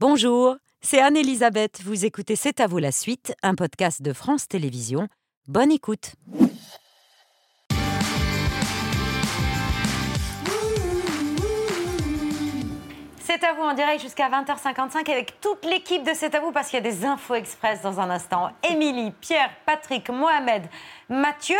Bonjour, c'est Anne-Elisabeth. Vous écoutez C'est à vous la suite, un podcast de France Télévisions. Bonne écoute. C'est à vous en direct jusqu'à 20h55 avec toute l'équipe de C'est à vous parce qu'il y a des infos express dans un instant. Émilie, Pierre, Patrick, Mohamed, Mathieu.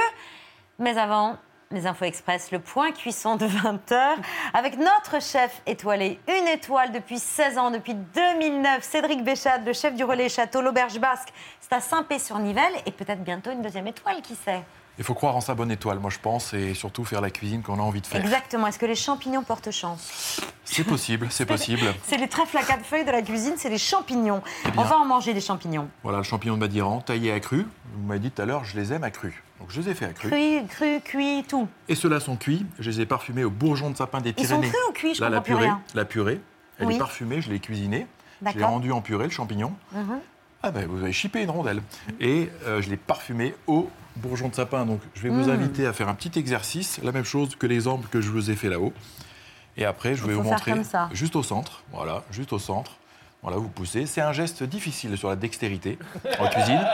Mais avant, les infos express, le point cuisson de 20h avec notre chef étoilé, une étoile depuis 16 ans, depuis 2009, Cédric Béchade, le chef du relais château, l'auberge basque. C'est à Saint-Pé-sur-Nivelle et peut-être bientôt une deuxième étoile, qui sait? Il faut croire en sa bonne étoile, moi je pense, et surtout faire la cuisine qu'on a envie de faire. Exactement. Est-ce que les champignons portent chance? C'est possible, c'est possible. C'est les trèfles à quatre feuilles de la cuisine, c'est les champignons. Eh bien. On va en manger des champignons. Voilà, le champignon de Madiran, taillé à cru. Vous m'avez dit tout à l'heure, je les aime à cru. Donc je les ai fait à cru. Cru, cru, cuit, tout. Et ceux-là sont cuits. Je les ai parfumés au bourgeon de sapin des Ils sont Pyrénées. crus ou cuits? Je Là, la purée, rien. la purée, elle Oui. est parfumée, je l'ai cuisinée. Je l'ai D'accord. rendu en purée, le champignon. Mhm. Ah ben, vous avez chippé une rondelle. Et euh, je l'ai parfumé au bourgeon de sapin. Donc je vais vous Mm. inviter à faire un petit exercice, la même chose que l'exemple que je vous ai fait là-haut. Et après, je vais vous montrer comme ça. juste au centre. Voilà, juste au centre. Voilà, vous poussez. C'est un geste difficile sur la dextérité en cuisine.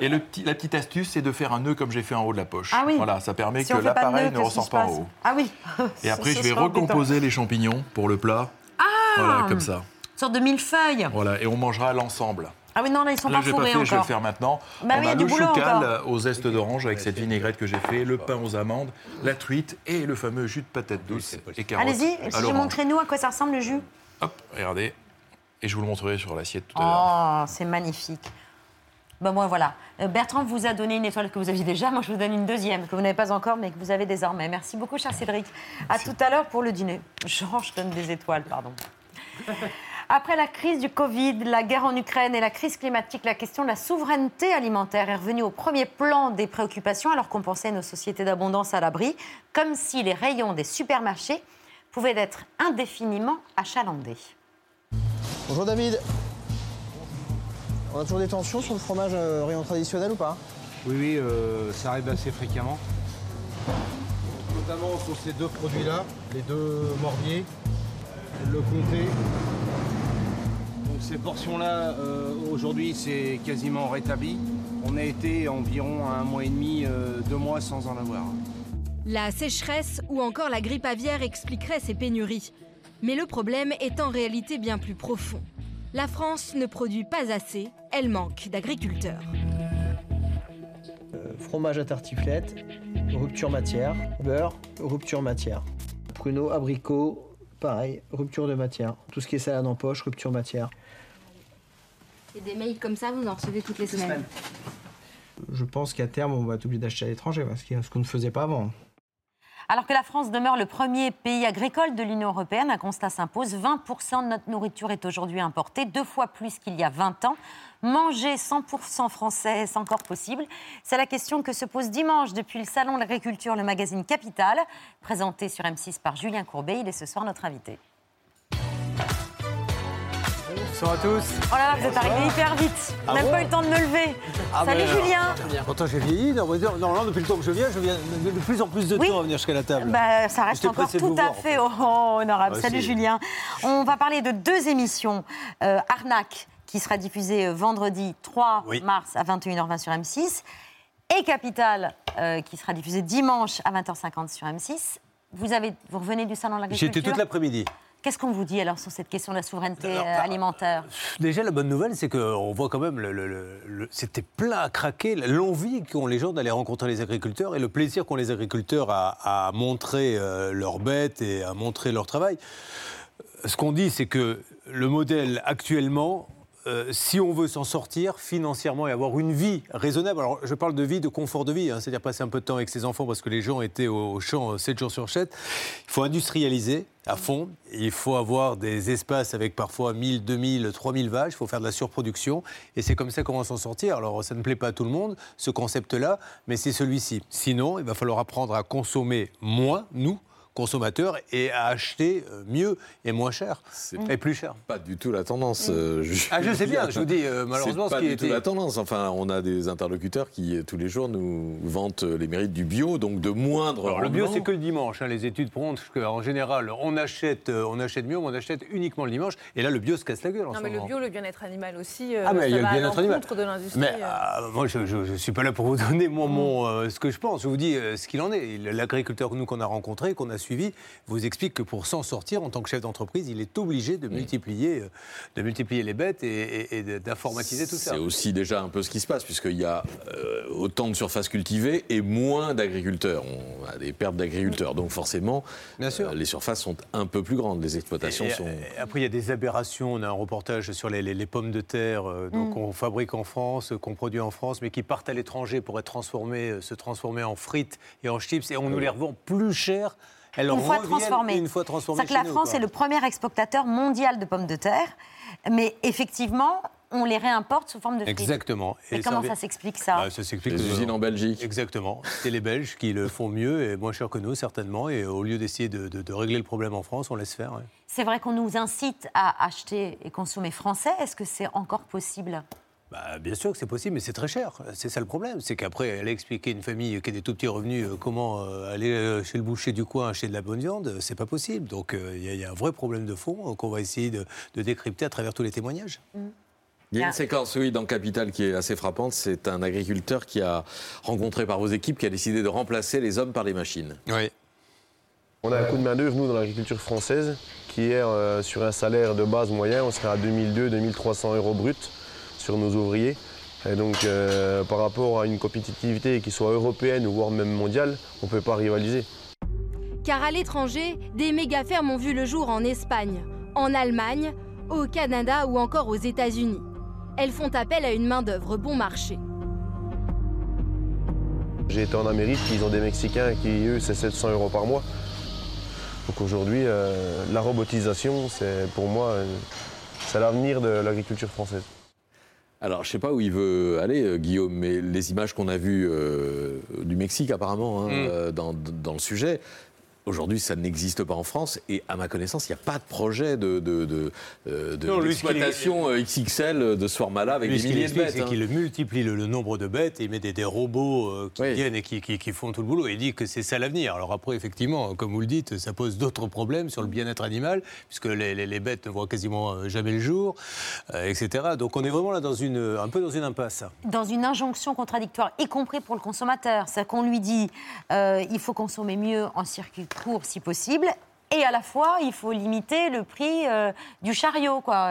Et le petit- la petite astuce, c'est de faire un nœud comme j'ai fait en haut de la poche. Ah oui. Voilà, ça permet Si que l'appareil ne ressort pas en haut. Ah oui. Et après, je vais recomposer les champignons pour le plat. Voilà, comme ça. Une sorte de millefeuille. Voilà, et on mangera l'ensemble. Ah oui, non, là, ils sont Là, pas fourrés fait, je vais le encore. faire maintenant. Bah on oui, il y a a du le boulot choucal encore. aux zestes d'orange avec cette vinaigrette que j'ai fait, le pain aux amandes, la truite et le fameux jus de patate douce et carottes. Allez-y, montrez-nous à quoi ça ressemble le jus. Hop, regardez. Et je vous le montrerai sur l'assiette tout à l'heure. Oh, c'est magnifique. Ben moi, voilà. Euh, Bertrand vous a donné une étoile que vous aviez déjà. Moi, je vous donne une deuxième que vous n'avez pas encore, mais que vous avez désormais. Merci beaucoup, cher Cédric. À tout à l'heure pour le dîner. Jean, je donne des étoiles, pardon. Après la crise du Covid, la guerre en Ukraine et la crise climatique, la question de la souveraineté alimentaire est revenue au premier plan des préoccupations alors qu'on pensait nos sociétés d'abondance à l'abri, comme si les rayons des supermarchés pouvaient être indéfiniment achalandés. Bonjour David. On a toujours des tensions sur le fromage euh, rayon traditionnel ou pas? Oui, oui, euh, ça arrive assez fréquemment. Notamment sur ces deux produits-là, les deux morbiers, le comté. Donc ces portions-là, euh, aujourd'hui, c'est quasiment rétabli. On a été environ un mois et demi, euh, deux mois sans en avoir. La sécheresse ou encore la grippe aviaire expliquerait ces pénuries. Mais le problème est en réalité bien plus profond. La France ne produit pas assez, elle manque d'agriculteurs. Euh, Fromage à tartiflette, rupture matière. Beurre, rupture matière. Pruneau, abricot, pareil, rupture de matière. Tout ce qui est salade en poche, rupture matière. Et des mails comme ça, vous en recevez toutes les semaines. Je pense qu'à terme, on va être obligé d'acheter à l'étranger, ce qu'on ne faisait pas avant. Alors que la France demeure le premier pays agricole de l'Union européenne, un constat s'impose. 20% de notre nourriture est aujourd'hui importée, deux fois plus qu'il y a 20 ans. Manger 100% français, est-ce encore possible C'est la question que se pose dimanche depuis le Salon de l'agriculture, le magazine Capital, présenté sur M6 par Julien Courbet. Il est ce soir notre invité. Bonsoir à tous. Oh là là, vous êtes arrivé hyper vite. Ah Même bon pas eu le temps de me lever. Ah Salut ben. Julien. Pourtant j'ai vieilli, non, on normalement depuis le temps que je viens, je viens de plus en plus de Oui. temps à venir jusqu'à la table. Bah, ça reste J'étais encore tout à voir, en fait oh, honorable. Ouais, Salut Julien. On va parler de deux émissions. Euh, Arnaque, qui sera diffusée euh, vendredi 3 Oui. mars à 21h20 sur M6. Et Capital, euh, qui sera diffusée dimanche à 20h50 sur M6. Vous, avez, vous revenez du Salon de l'agriculture étais toute l'après-midi. Qu'est-ce qu'on vous dit alors sur cette question de la souveraineté Alors, euh, bah, alimentaire Déjà, la bonne nouvelle, c'est qu'on voit quand même, le, le- le- le- c'était plein à craquer, l'envie qu'ont les gens d'aller rencontrer les agriculteurs et le plaisir qu'ont les agriculteurs à, à montrer euh, leurs bêtes et à montrer leur travail. Ce qu'on dit, c'est que le modèle actuellement, euh, si on veut s'en sortir financièrement et avoir une vie raisonnable, alors je parle de vie, de confort de vie, hein, c'est-à-dire passer un peu de temps avec ses enfants parce que les gens étaient au, au champ 7 jours sur 7, il faut industrialiser à fond, il faut avoir des espaces avec parfois 1000, 2000, 3000 vaches, il faut faire de la surproduction et c'est comme ça qu'on va s'en sortir. Alors ça ne plaît pas à tout le monde, ce concept-là, mais c'est celui-ci. Sinon, il va falloir apprendre à consommer moins, nous, consommateurs et à acheter euh, mieux et moins cher et plus cher. pas du tout la tendance. euh, Ah, je sais bien, je vous dis, euh, malheureusement, pas ce qui du était- tout la tendance. Enfin, on a des interlocuteurs qui, tous les jours, nous vantent les mérites du bio, donc de moindre Alors, le bio, c'est que le dimanche. hein. Les études montrent qu'en général, on achète, on achète mieux, mais on achète uniquement le dimanche. Et là, le bio se casse la gueule en Non, ce mais le bio, le bien-être animal aussi, euh, Ah, mais il y a le bien-être animal. de l'industrie. Mais euh. euh, moi, je ne suis pas là pour vous donner moi, mon, euh, ce que je pense. Je vous dis euh, ce qu'il en est. L'agriculteur nous qu'on a rencontré, qu'on a suivi, vous explique que pour s'en sortir en tant que chef d'entreprise, il est obligé de multiplier, euh, de multiplier les bêtes et, et- et de- d'informatiser tout ça. C'est aussi déjà un peu ce qui se passe, puisqu'il y a euh, autant de surfaces cultivées et moins d'agriculteurs. On a des pertes d'agriculteurs, donc forcément, Bien sûr. euh, les surfaces sont un peu plus grandes, les exploitations Et- sont... et après, il y a des aberrations. On a un reportage sur les, les- les pommes de terre euh, donc qu'on fabrique en France, qu'on produit en France, mais qui partent à l'étranger pour être transformées, euh, se transformer en frites et en chips, et on nous les revend plus cher. Elles Une fois transformées. Une fois transformées. C'est-à-dire que la nous, France quoi. est le premier exportateur mondial de pommes de terre, mais effectivement, on les réimporte sous forme de frites. Exactement. Et, comment ça s'explique ça Bah, Ça s'explique. Les que- usines en Belgique. Exactement. C'est les Belges qui le font mieux et moins cher que nous, certainement. Et au lieu d'essayer de, de- de régler le problème en France, on laisse faire. ouais. C'est vrai qu'on nous incite à acheter et consommer français. Est-ce que c'est encore possible? Bah, bien sûr que c'est possible, mais c'est très cher. C'est ça le problème. C'est qu'après, aller expliquer à une famille qui a des tout petits revenus euh, comment euh, aller euh, chez le boucher du coin acheter de la bonne viande, c'est pas possible. Donc euh, il y, a- y a un vrai problème de fond euh, qu'on va essayer de, de décrypter à travers tous les témoignages. Il y a une séquence, oui, dans Capital qui est assez frappante. C'est un agriculteur qui a rencontré par vos équipes qui a décidé de remplacer les hommes par les machines. Oui. On a un coût de main-d'œuvre, nous, dans l'agriculture française, qui est euh, sur un salaire de base moyen, on serait à 2200-2300 euros brut sur nos ouvriers. Et donc, euh, par rapport à une compétitivité qui soit européenne ou voire même mondiale, on ne peut pas rivaliser. Car à l'étranger, des méga-fermes ont vu le jour en Espagne, en Allemagne, au Canada ou encore aux États-Unis. Elles font appel à une main-d'œuvre bon marché. J'ai été en Amérique, ils ont des Mexicains qui, eux, c'est 700 euros par mois. Donc aujourd'hui, euh, la robotisation, c'est pour moi, euh, c'est l'avenir de l'agriculture française. Alors, je ne sais pas où il veut aller, euh, Guillaume, mais les images qu'on a vues euh, du Mexique, apparemment, hein, Mm. euh, dans, dans le sujet, aujourd'hui, ça n'existe pas en France. Et à ma connaissance, il n'y a pas de projet de, de, de, euh, de- Non, est- d'exploitation euh, XXL de ce format-là avec Lui, des milliers de bêtes. c'est hein. qu'il multiplie le, le nombre de bêtes et il met des, des robots euh, qui Oui. viennent et qui, qui- qui font tout le boulot. Et il dit que c'est ça l'avenir. Alors après, effectivement, comme vous le dites, ça pose d'autres problèmes sur le bien-être animal, puisque les, les- les bêtes ne voient quasiment euh, jamais le jour, euh, etc. Donc on est vraiment là dans une, un peu dans une impasse. Dans une injonction contradictoire, y compris pour le consommateur. C'est-à-dire qu'on lui dit euh, il faut consommer mieux en circuit si possible. Et à la fois, il faut limiter le prix euh, du chariot. quoi.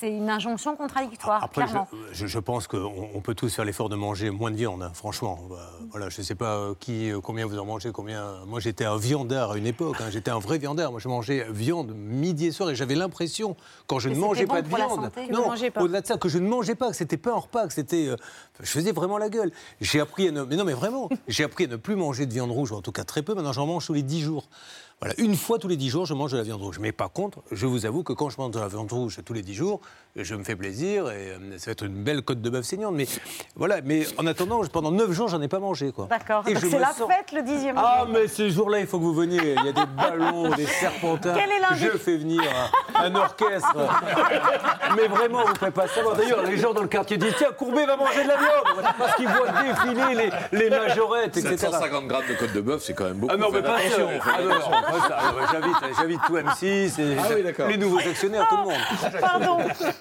C'est une injonction contradictoire, Après, je, pense qu'on on peut tous faire l'effort de manger moins de viande, hein, franchement. Bah, voilà, je ne sais pas euh, qui, euh, combien vous en mangez, combien. Moi, j'étais un viandard à une époque. hein, j'étais un vrai viandard. Moi, je mangeais viande midi et soir et j'avais l'impression, quand je ne mangeais bon pas de viande, santé. Non, au-delà de ça, que je ne mangeais pas, que c'était pas un repas, que c'était, euh, je faisais vraiment la gueule. J'ai appris à ne, mais non, mais vraiment, j'ai appris à ne plus manger de viande rouge, ou en tout cas très peu. Maintenant, j'en mange tous les 10 jours. Voilà, une fois tous les 10 jours, je mange de la viande rouge. Mais par contre, je vous avoue que quand je mange de la viande rouge tous les 10 jours, je me fais plaisir et euh, ça va être une belle côte de bœuf saignante. Mais voilà, mais en attendant, pendant 9 jours, j'en ai pas mangé. quoi. D'accord. C'est la sens- fête le dixième Ah, jour. mais ce jour-là, il faut que vous veniez. Il y a des ballons, des serpentins. Quel est Je fais venir un, un orchestre. mais vraiment, vous ne faites pas savoir. D'ailleurs, les gens dans le quartier disent Tiens, Courbet va manger de la viande Parce qu'ils voient défiler les, les majorettes, etc. 750 grammes de côte de bœuf, c'est quand même beaucoup. Ah non, mais pas attention, Ah J'invite, j'invite tout M6 et Ah oui, les nouveaux actionnaires, tout le monde. Pardon.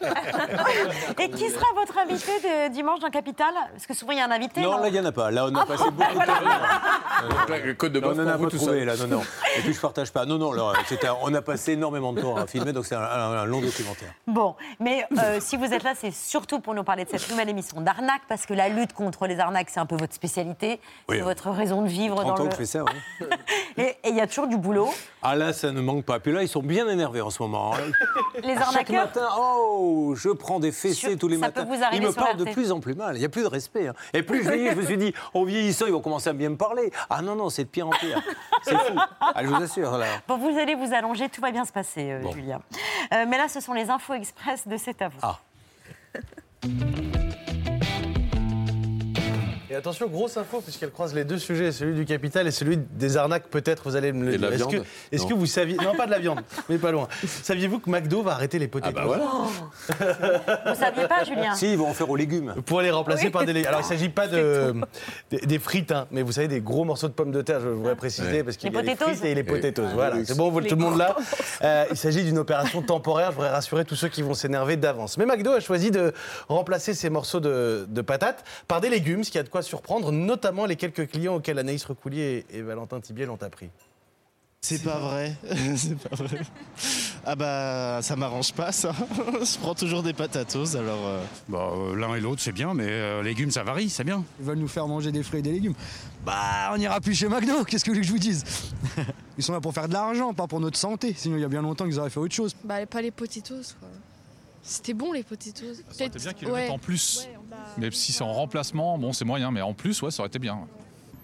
Et qui sera votre invité de dimanche dans Capital? Parce que souvent il y a un invité. Non, non? là, il n'y en a pas. Là, on a passé beaucoup de temps. Donc là, le côte de Là, on n'en a pas trouvé, là, non, non. Et puis, je partage pas. Non, non, là, un- on a passé énormément de temps à filmer, donc c'est un, un- un long documentaire. Bon, mais euh, si vous êtes là, c'est surtout pour nous parler de cette nouvelle émission d'arnaque, parce que la lutte contre les arnaques, c'est un peu votre spécialité, Oui. c'est votre raison de vivre 30 dans ans le. que je fais ça, oui. Et il y a toujours du boulot. Ah là, ça ne manque pas. Puis là, ils sont bien énervés en ce moment. hein. Les Chaque arnaqueurs. matin, oh, je prends des fessées tous les ça matins. peut vous arriver Ils me parlent de plus en plus mal. Il n'y a plus de respect. hein. Et plus je vieillis, je me suis dit, en vieillissant, ils vont commencer à bien me parler. Ah non, non, c'est de pire en pire. C'est fou. Ah, je vous assure, là. Bon, vous allez vous allonger, tout va bien se passer, euh, Bon. Julien. Euh, mais là, ce sont les infos express de C'est à vous. Ah. Et attention, grosse info, puisqu'elle croise les deux sujets, celui du capital et celui des arnaques, peut-être, vous allez me le dire. la Est-ce que, viande est-ce Non. que vous saviez. Non, pas de la viande, mais pas loin. Saviez-vous que McDo va arrêter les potatoes? Ah bah voilà. Vous saviez pas, Julien? Si, ils vont en faire aux légumes. Pour les remplacer par des légumes. Alors, il ne s'agit pas de, des, des frites, hein, mais vous savez, des gros morceaux de pommes de terre, je voudrais préciser, Ouais. parce qu'il y a les potatoes frites et les potatoes. Ah, voilà, c'est bon, tout le monde là. Euh, il s'agit d'une opération temporaire, je voudrais rassurer tous ceux qui vont s'énerver d'avance. Mais McDo a choisi de remplacer ces morceaux de, de patates par des légumes, ce qui a de quoi surprendre, notamment les quelques clients auxquels Anaïs Recoulier et, et Valentin Tibiel ont appris. C'est pas vrai, c'est pas vrai. Ah bah ça m'arrange pas ça. Je prends toujours des patatos alors. euh, Bah, euh, L'un et l'autre, c'est bien, mais euh, légumes, ça varie, c'est bien. Ils veulent nous faire manger des fruits et des légumes. Bah, on n'ira plus chez McDo, qu'est-ce que que je vous dise? Ils sont là pour faire de l'argent, pas pour notre santé. Sinon, il y a bien longtemps qu'ils auraient fait autre chose. Bah, pas les potatoes, quoi. C'était bon, les potatoes. Ça aurait été bien qu'ils le ouais. mettent en plus. Ouais, bah, Mais si c'est en remplacement, bon, c'est moyen, mais en plus, ouais, ça aurait été bien.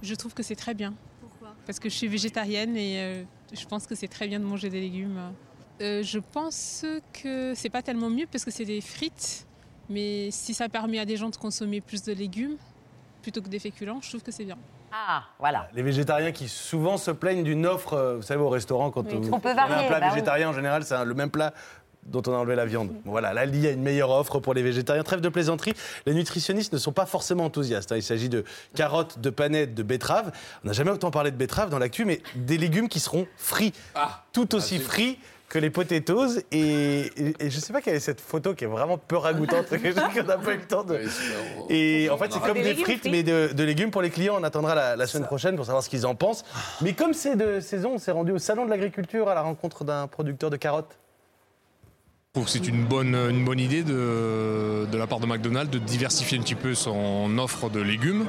Je trouve que c'est très bien. Pourquoi? Parce que je suis végétarienne et euh, je pense que c'est très bien de manger des légumes. Euh, je pense que c'est pas tellement mieux parce que c'est des frites, mais si ça permet à des gens de consommer plus de légumes plutôt que des féculents, je trouve que c'est bien. Ah, voilà. Les végétariens qui souvent se plaignent d'une offre, euh, vous savez, au restaurant, quand Oui, vous qu'on peut varier, un plat bah oui. végétarien, en général, c'est le même plat dont on a enlevé la viande. Voilà, là, il y a une meilleure offre pour les végétariens. Trêve de plaisanterie, les nutritionnistes ne sont pas forcément enthousiastes. hein. Il s'agit de carottes, de panettes, de betteraves. On n'a jamais autant parlé de betteraves dans l'actu, mais des légumes qui seront frits. Tout aussi frits que les potatoes. Et, et- et je ne sais pas quelle est cette photo qui est vraiment peu ragoûtante, qu'on n'a pas eu le temps de... Et en fait, c'est comme Des frites, mais de, de légumes pour les clients. On attendra la, la semaine prochaine pour savoir ce qu'ils en pensent. Mais comme c'est de saison, on s'est rendu au Salon de l'Agriculture à la rencontre d'un producteur de carottes. Trouve que c'est une bonne, idée de, la part de McDonald's de diversifier un petit peu son offre de légumes.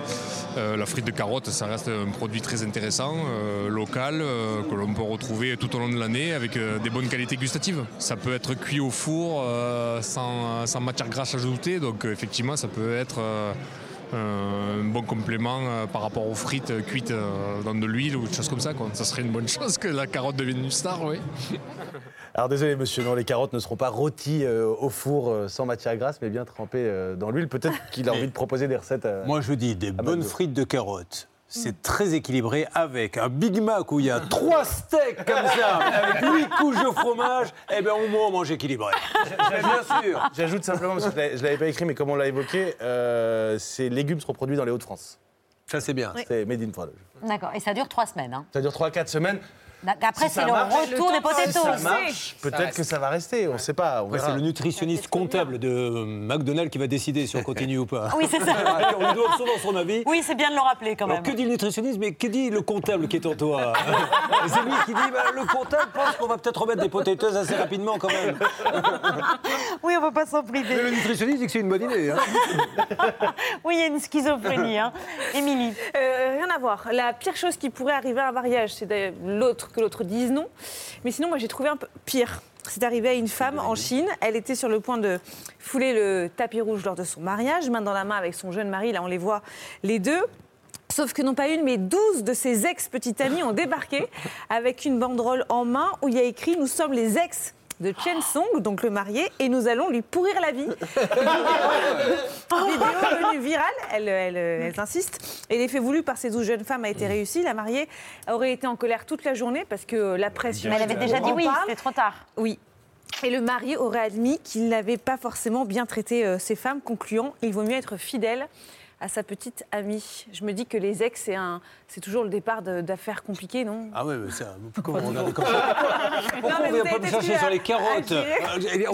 Euh, la frite de carotte, ça reste un produit très intéressant, euh, local, euh, que l'on peut retrouver tout au long de l'année avec des bonnes qualités gustatives. Ça peut être cuit au four sans, matière grasse ajoutée, donc effectivement ça peut être un bon complément par rapport aux frites cuites dans de l'huile ou des choses comme ça. Ça serait une bonne chose que la carotte devienne une star, oui. Alors désolé monsieur, non, les carottes ne seront pas rôties euh, au four euh, sans matière grasse, mais bien trempées euh, dans l'huile. Peut-être qu'il a envie de proposer des recettes. euh, Moi, je dis des bonnes frites de carottes. C'est très équilibré avec un Big Mac où il y a trois steaks comme ça, avec huit couches de fromage. Eh bien, au moins, on mange équilibré. Bien sûr. J'ajoute simplement, parce que je ne l'avais pas écrit, mais comme on l'a évoqué, euh, ces légumes seront produits dans les Hauts-de-France. Ça, c'est bien. C'est made in France. D'accord. Et ça dure trois semaines. hein. Ça dure 3-4 semaines. Après, Si c'est le marche- retour des potatoes. Si ça marche, peut-être que ça va rester, on ne sait pas. Après, c'est le nutritionniste comptable de McDonald's qui va décider si on continue ou pas. Oui, c'est ça. on lui doit souvent son avis. Oui, c'est bien de le rappeler quand Alors, même. que dit le nutritionniste, mais que dit le comptable qui est en toi? C'est lui qui dit bah, le comptable pense qu'on va peut-être remettre des potatoes assez rapidement quand même. Oui, on ne va pas s'en Mais priver. le nutritionniste dit que c'est une bonne idée. hein. Oui, il y a une schizophrénie. Hein. Émilie. Euh, rien à voir. La pire chose qui pourrait arriver à un mariage, c'est l'autre que l'autre dise non. Mais sinon, moi, j'ai trouvé un peu pire. C'est arrivé à une femme en Chine. Elle était sur le point de fouler le tapis rouge lors de son mariage, main dans la main avec son jeune mari. Là, on les voit les deux. Sauf que non pas une, mais 12 de ses ex-petites amies ont débarqué avec une banderole en main où il y a écrit Nous sommes les ex de Chen Song, donc le marié, et nous allons lui pourrir la vie. Vidéo devenue virale, elle, elle, elle insiste. Et l'effet voulu par ces 12 jeunes femmes a été réussi. La mariée aurait été en colère toute la journée parce que la presse. Mais elle avait déjà dit oui, c'était trop tard. Oui. Et le mari aurait admis qu'il n'avait pas forcément bien traité euh, ses femmes, concluant il vaut mieux être fidèle à sa petite amie. Je me dis que les ex, c'est un, c'est toujours le départ de- d'affaires compliquées, non? Ah ouais, mais ça, pourquoi vous regardez comme ça Pourquoi Non, on vous vient pas été chercher sur les carottes? Euh,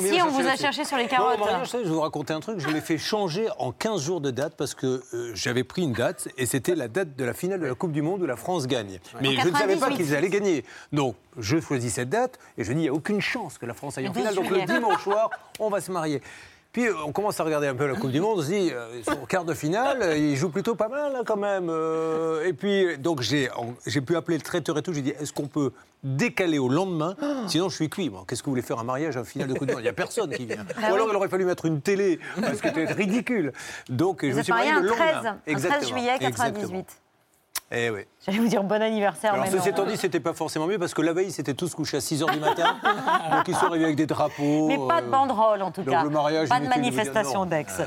Si, on vous a cherché sur les carottes. je vais vous raconter un truc. Je l'ai fait changer en 15 jours de date parce que euh, j'avais pris une date et c'était la date de la finale de la Coupe du Monde où la France gagne. Mais En je ne savais pas 98. qu'ils allaient gagner. Donc, je choisis cette date et je dis il n'y a aucune chance que la France aille Le en finale. 12 Donc, le dimanche soir, on va se marier. Puis euh, on commence à regarder un peu la Coupe du Monde, on se dit, euh, quart de finale, euh, ils jouent plutôt pas mal hein, quand même. euh, et puis, donc j'ai pu appeler le traiteur et tout, j'ai dit, est-ce qu'on peut décaler au lendemain? Sinon je suis cuit. Qu'est-ce que vous voulez faire un mariage un finale de Coupe du Monde? Il n'y a personne qui vient. Bah Ou alors il aurait fallu mettre une télé, parce que c'était ridicule. Donc je Vous me suis marié le 13, lendemain. un 13 Exactement, juillet exactement. 98. Eh oui. J'allais vous dire bon anniversaire. Alors mais ceci étant dit, c'était pas forcément mieux parce que la veille, c'était tous couchés à 6h du matin. donc ils sont arrivés avec des drapeaux. Mais pas de euh, banderole en tout donc cas. le mariage, pas de manifestation d'ex.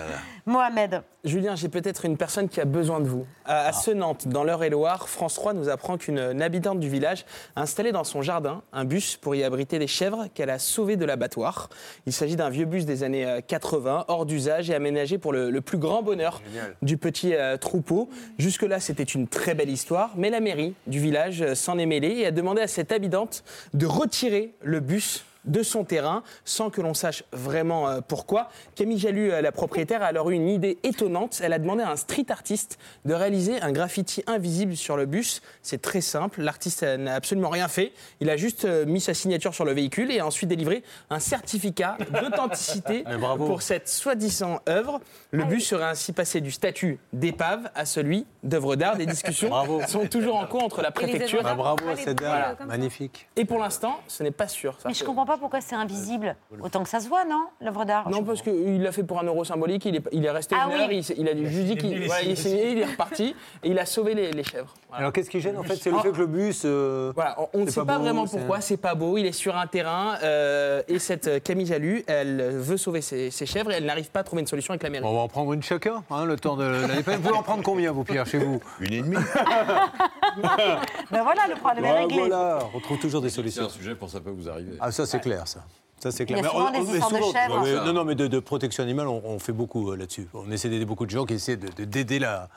Mohamed. Julien, j'ai peut-être une personne qui a besoin de vous. À, à Senantes, dans l'Eure-et-Loire, France 3 nous apprend qu'une une habitante du village a installé dans son jardin un bus pour y abriter des chèvres qu'elle a sauvées de l'abattoir. Il s'agit d'un vieux bus des années euh, 80, hors d'usage et aménagé pour le, le plus grand bonheur du petit euh, troupeau. Jusque-là, c'était une très belle histoire, mais la mairie du village euh, s'en est mêlée et a demandé à cette habitante de retirer le bus de son terrain sans que l'on sache vraiment euh, pourquoi. Camille Jalu, euh, la propriétaire, a alors eu une idée étonnante. Elle a demandé à un street artiste de réaliser un graffiti invisible sur le bus. C'est très simple. L'artiste euh, n'a absolument rien fait. Il a juste mis sa signature sur le véhicule et a ensuite délivré un certificat d'authenticité pour cette soi-disant œuvre. Le bus serait ainsi passé du statut d'épave à celui d'œuvre d'art. Des discussions Bravo. sont toujours en cours entre la préfecture. Ah, bravo à cette Voilà. magnifique. Et pour l'instant, ce n'est pas sûr. Ça Mais je comprends pas pourquoi c'est invisible. Autant que ça se voit, non L'œuvre d'art. Non, parce qu'il l'a fait pour un euro symbolique, il est, il est resté Ah une oui. heure, il, il a juste dit qu'il voilà, il est signé, il est reparti et il a sauvé les, les chèvres. Alors qu'est-ce qui gêne en fait C'est le fait que le bus. euh, Voilà, on- ne c'est sait pas, beau, vraiment c'est- pourquoi, c'est pas beau, il est sur un terrain euh, et cette euh, Camille Jalu, elle veut sauver ses, ses chèvres et elle n'arrive pas à trouver une solution avec la mairie. On va en prendre une chacun, hein, le temps de l'année. Vous voulez en prendre combien, vous, Pierre, chez vous? Une et demie. Ben voilà, le problème est Ah, réglé. voilà, on trouve toujours des C'est solutions. un sujet pour ça peut vous arriver. Ah, ça, c'est clair, ça. Ça, c'est clair. Il y a Mais souvent on- des de souvent- chèvres. Ouais, Ça. non, non, mais de, de protection animale, on, on fait beaucoup euh, là-dessus. On essaie d'aider beaucoup de gens qui essaient de- de- d'aider la,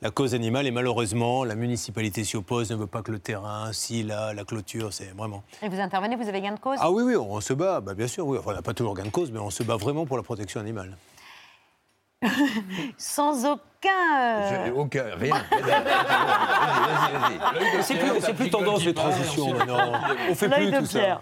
la cause animale. Et malheureusement, la municipalité s'y oppose, ne veut pas que le terrain, si, là, la clôture, c'est vraiment. Et vous intervenez, vous avez gain de cause? Ah oui, oui, on se bat, bah, bien sûr, oui. Enfin, on n'a pas toujours gain de cause, mais on se bat vraiment pour la protection animale. Sans aucun. euh, Je- aucun, rien. C'est plus, c'est plus tendance les transitions maintenant. On fait plus de tout ça.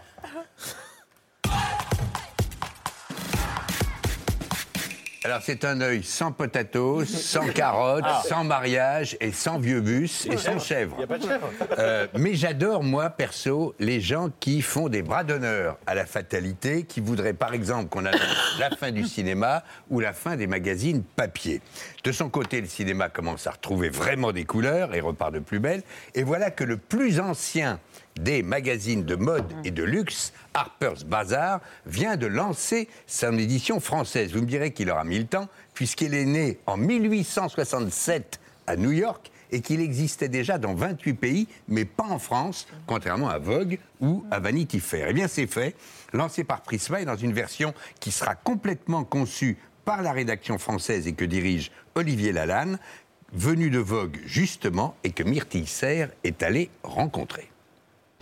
Alors c'est un œil sans potatoes, sans carottes, sans mariage et sans vieux bus et sans chèvre. Il n'y a pas de chèvre. Euh, mais j'adore, moi, perso, les gens qui font des bras d'honneur à la fatalité, qui voudraient, par exemple, qu'on annonce la fin du cinéma ou la fin des magazines papier. De son côté, le cinéma commence à retrouver vraiment des couleurs et repart de plus belle. Et voilà que le plus ancien des magazines de mode et de luxe, Harper's Bazaar, vient de lancer son édition française. Vous me direz qu'il aura mis le temps, puisqu'il est né en 1867 à New York et qu'il existait déjà dans 28 pays, mais pas en France, contrairement à Vogue ou à Vanity Fair. Eh bien, c'est fait, lancé par Prisma et dans une version qui sera complètement conçue par la rédaction française et que dirige Olivier Lalanne, venu de Vogue justement, et que Myrtille Serre est allé rencontrer.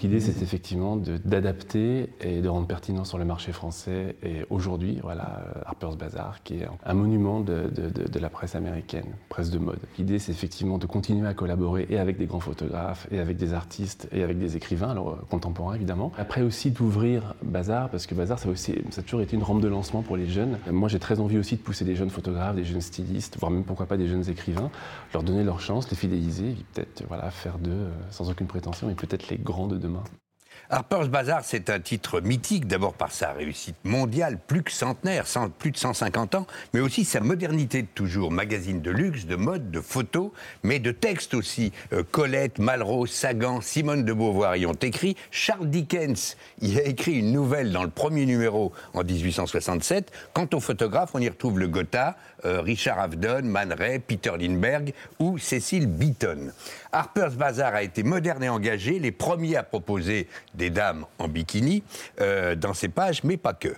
L'idée, c'est effectivement d'adapter et de rendre pertinent sur le marché français. Et aujourd'hui, voilà, euh, Harper's Bazaar, qui est un monument de, de- la presse américaine, presse de mode. L'idée, c'est effectivement de continuer à collaborer et avec des grands photographes, et avec des artistes, et avec des écrivains, alors euh, contemporains évidemment. Après aussi d'ouvrir Bazaar, parce que Bazaar, ça a, toujours été une rampe de lancement pour les jeunes. Moi, j'ai très envie aussi de pousser des jeunes photographes, des jeunes stylistes, voire même pourquoi pas des jeunes écrivains, leur donner leur chance, les fidéliser, et peut-être voilà, faire d'eux, euh, sans aucune prétention, mais peut-être les grands de demain. demain. Harper's Bazaar, c'est un titre mythique, d'abord par sa réussite mondiale, plus que centenaire, cent- plus de 150 ans, mais aussi sa modernité de toujours. Magazine de luxe, de mode, de photos, mais de textes aussi. Euh, Colette, Malraux, Sagan, Simone de Beauvoir y ont écrit. Charles Dickens y a écrit une nouvelle dans le premier numéro en 1867. Quant aux photographes, on y retrouve le Gotha, euh, Richard Avedon, Man Ray, Peter Lindbergh ou Cécile Beaton. Harper's Bazaar a été moderne et engagé, les premiers à proposer des dames en bikini euh, dans ses pages, mais pas que.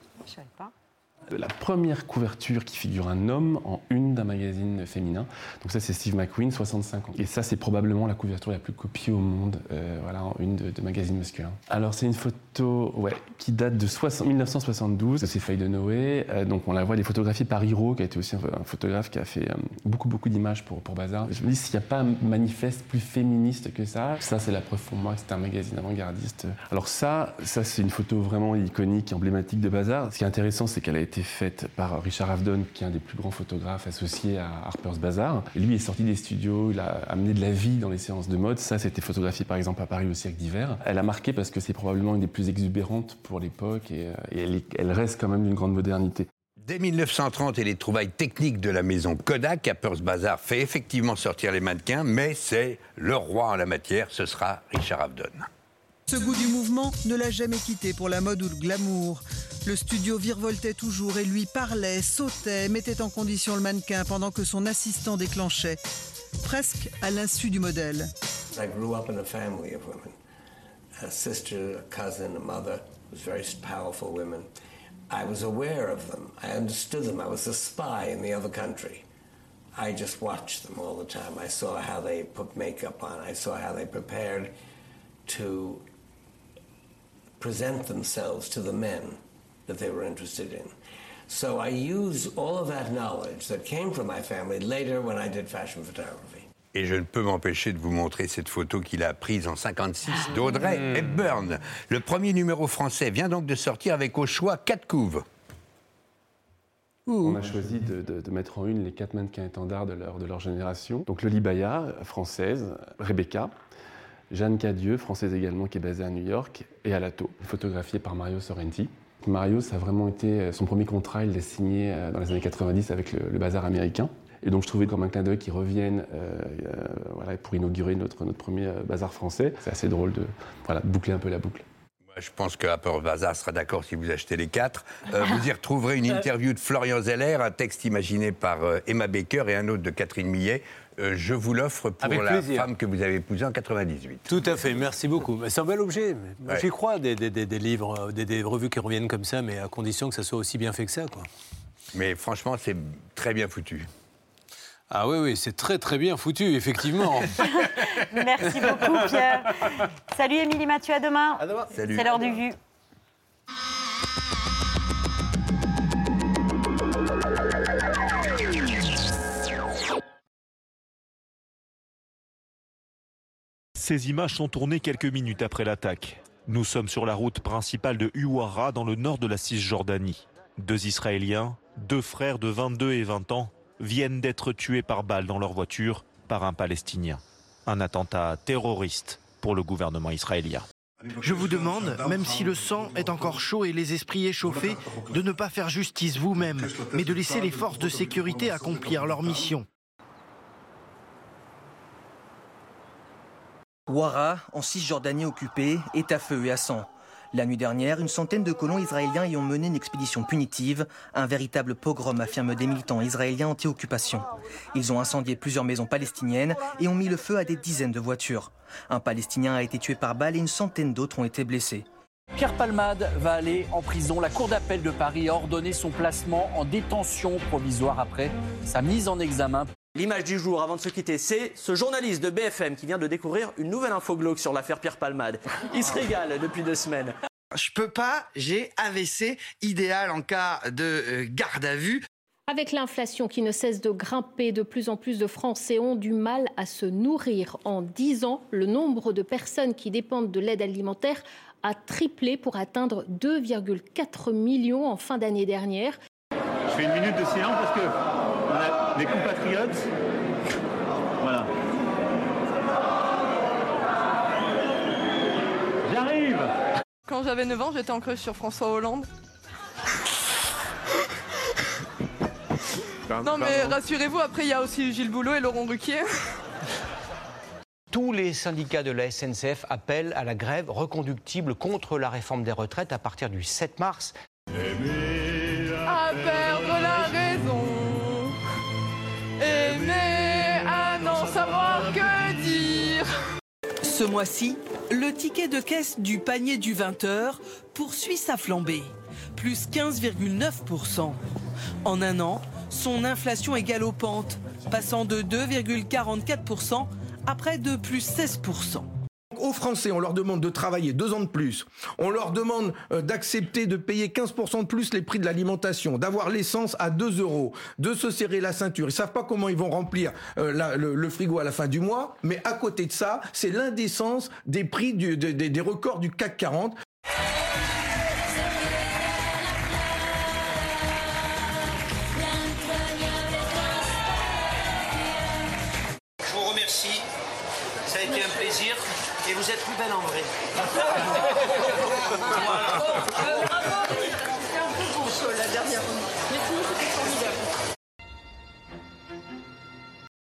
La première couverture qui figure un homme en une d'un magazine féminin. Donc ça, c'est Steve McQueen, 65 ans. Et ça, c'est probablement la couverture la plus copiée au monde, euh, voilà, en une de, de magazine masculin. Alors c'est une photo, ouais, qui date de 60 1972, de ces feuilles de Noé. Euh, donc on la voit, elle est photographiée par Hiro, qui a été aussi un, un photographe qui a fait euh, beaucoup, beaucoup d'images pour, pour Bazar. Je me dis, s'il n'y a pas un manifeste plus féministe que ça, ça c'est la preuve pour moi que c'est un magazine avant-gardiste. Alors ça, ça c'est une photo vraiment iconique, emblématique de Bazar. Ce qui est intéressant, c'est qu'elle a été faite par Richard Avedon, qui est un des plus grands photographes associés à Harper's Bazaar. Lui est sorti des studios, il a amené de la vie dans les séances de mode. Ça, c'était photographié par exemple à Paris au siècle d'hiver. Elle a marqué parce que c'est probablement une des plus exubérantes pour l'époque et, euh, elle, est- elle reste quand même d'une grande modernité. Dès 1930 et les trouvailles techniques de la maison Kodak, Harper's Bazaar fait effectivement sortir les mannequins, mais c'est le roi en la matière, ce sera Richard Avedon. Ce goût du mouvement ne l'a jamais quitté pour la mode ou le glamour. Le studio virevoltait toujours et lui parlait, sautait, mettait en condition le mannequin pendant que son assistant déclenchait, presque à l'insu du modèle. I grew up in a family of women. A sister, a cousin, a mother was very powerful women. I was aware of them. I understood them. I was a spy in the other country. I just watched them all the time. I saw how they put makeup on. I saw how they prepared to present themselves to the men that they were interested in. So I use all of that knowledge that came from my family later when I did fashion photography. Et je ne peux m'empêcher de vous montrer cette photo qu'il a prise en 56 d'Audrey Hmm. Hepburn. Le premier numéro français vient donc de sortir avec au choix quatre couves. On a choisi de, de- de mettre en une les quatre mannequins étendards de leur, de leur génération. Donc Loli Baya, française, Rebecca, Jeanne Cadieux, française également, qui est basée à New York, et Alato, photographiée par Mario Sorrenti. Mario, ça a vraiment été euh, son premier contrat, il l'a signé euh, dans les années 90 avec le, le bazar américain. Et donc je trouvais comme un clin d'œil qu'ils reviennent euh, euh, voilà, pour inaugurer notre, notre premier bazar français. C'est assez drôle de, voilà, boucler un peu la boucle. Moi, Je pense que Harper Bazar sera d'accord si vous achetez les quatre. Euh, vous y retrouverez une interview de Florian Zeller, un texte imaginé par euh, Emma Baker et un autre de Catherine Millet. Euh, je vous l'offre pour Avec la plaisir. femme que vous avez épousée en 98. Tout à fait, merci beaucoup. C'est un bel objet. Moi, Ouais. J'y crois, des, des- des- des livres, euh, des, des revues qui reviennent comme ça, mais à condition que ça soit aussi bien fait que ça. Quoi. Mais franchement, c'est très bien foutu. Ah oui, oui, c'est très très bien foutu, effectivement. Merci beaucoup, Pierre. Salut, Émilie Mathieu, à demain. Salut. C'est l'heure du vu. Ces images sont tournées quelques minutes après l'attaque. Nous sommes sur la route principale de Uwara dans le nord de la Cisjordanie. Deux Israéliens, deux frères de 22 et 20 ans, viennent d'être tués par balle dans leur voiture par un Palestinien. Un attentat terroriste pour le gouvernement israélien. Je vous demande, même si le sang est encore chaud et les esprits échauffés, de ne pas faire justice vous-même, mais de laisser les forces de sécurité accomplir leur mission. Ouara, en Cisjordanie occupée, est à feu et à sang. La nuit dernière, une centaine de colons israéliens y ont mené une expédition punitive, un véritable pogrom, affirment des militants israéliens anti-occupation. Ils ont incendié plusieurs maisons palestiniennes et ont mis le feu à des dizaines de voitures. Un Palestinien a été tué par balle et une centaine d'autres ont été blessés. Pierre Palmade va aller en prison. La Cour d'appel de Paris a ordonné son placement en détention provisoire après sa mise en examen. L'image du jour, avant de se quitter, c'est ce journaliste de BFM qui vient de découvrir une nouvelle info glauque sur l'affaire Pierre Palmade. Il se régale depuis deux semaines. Je peux pas, j'ai AVC, idéal en cas de euh, garde à vue. Avec l'inflation qui ne cesse de grimper, de plus en plus de Français ont du mal à se nourrir. En 10 ans, le nombre de personnes qui dépendent de l'aide alimentaire a triplé pour atteindre 2,4 millions en fin d'année dernière. Je fais une minute de silence parce que des compatriotes. Voilà. J'arrive Quand j'avais 9 ans, j'étais en crush sur François Hollande. Non mais rassurez-vous, après il y a aussi Gilles Boulot et Laurent Ruquier. Tous les syndicats de la SNCF appellent à la grève reconductible contre la réforme des retraites à partir du 7 mars. À Ce mois-ci, le ticket de caisse du panier du 20h poursuit sa flambée, plus 15,9%. En un an, son inflation est galopante, passant de 2,44% à près de plus 16%. Aux Français, on leur demande de travailler deux ans de plus. On leur demande euh, d'accepter de payer 15% de plus les prix de l'alimentation, d'avoir l'essence à 2 euros, de se serrer la ceinture. Ils savent pas comment ils vont remplir euh, le, frigo à la fin du mois. Mais à côté de ça, c'est l'indécence des prix des records du CAC 40.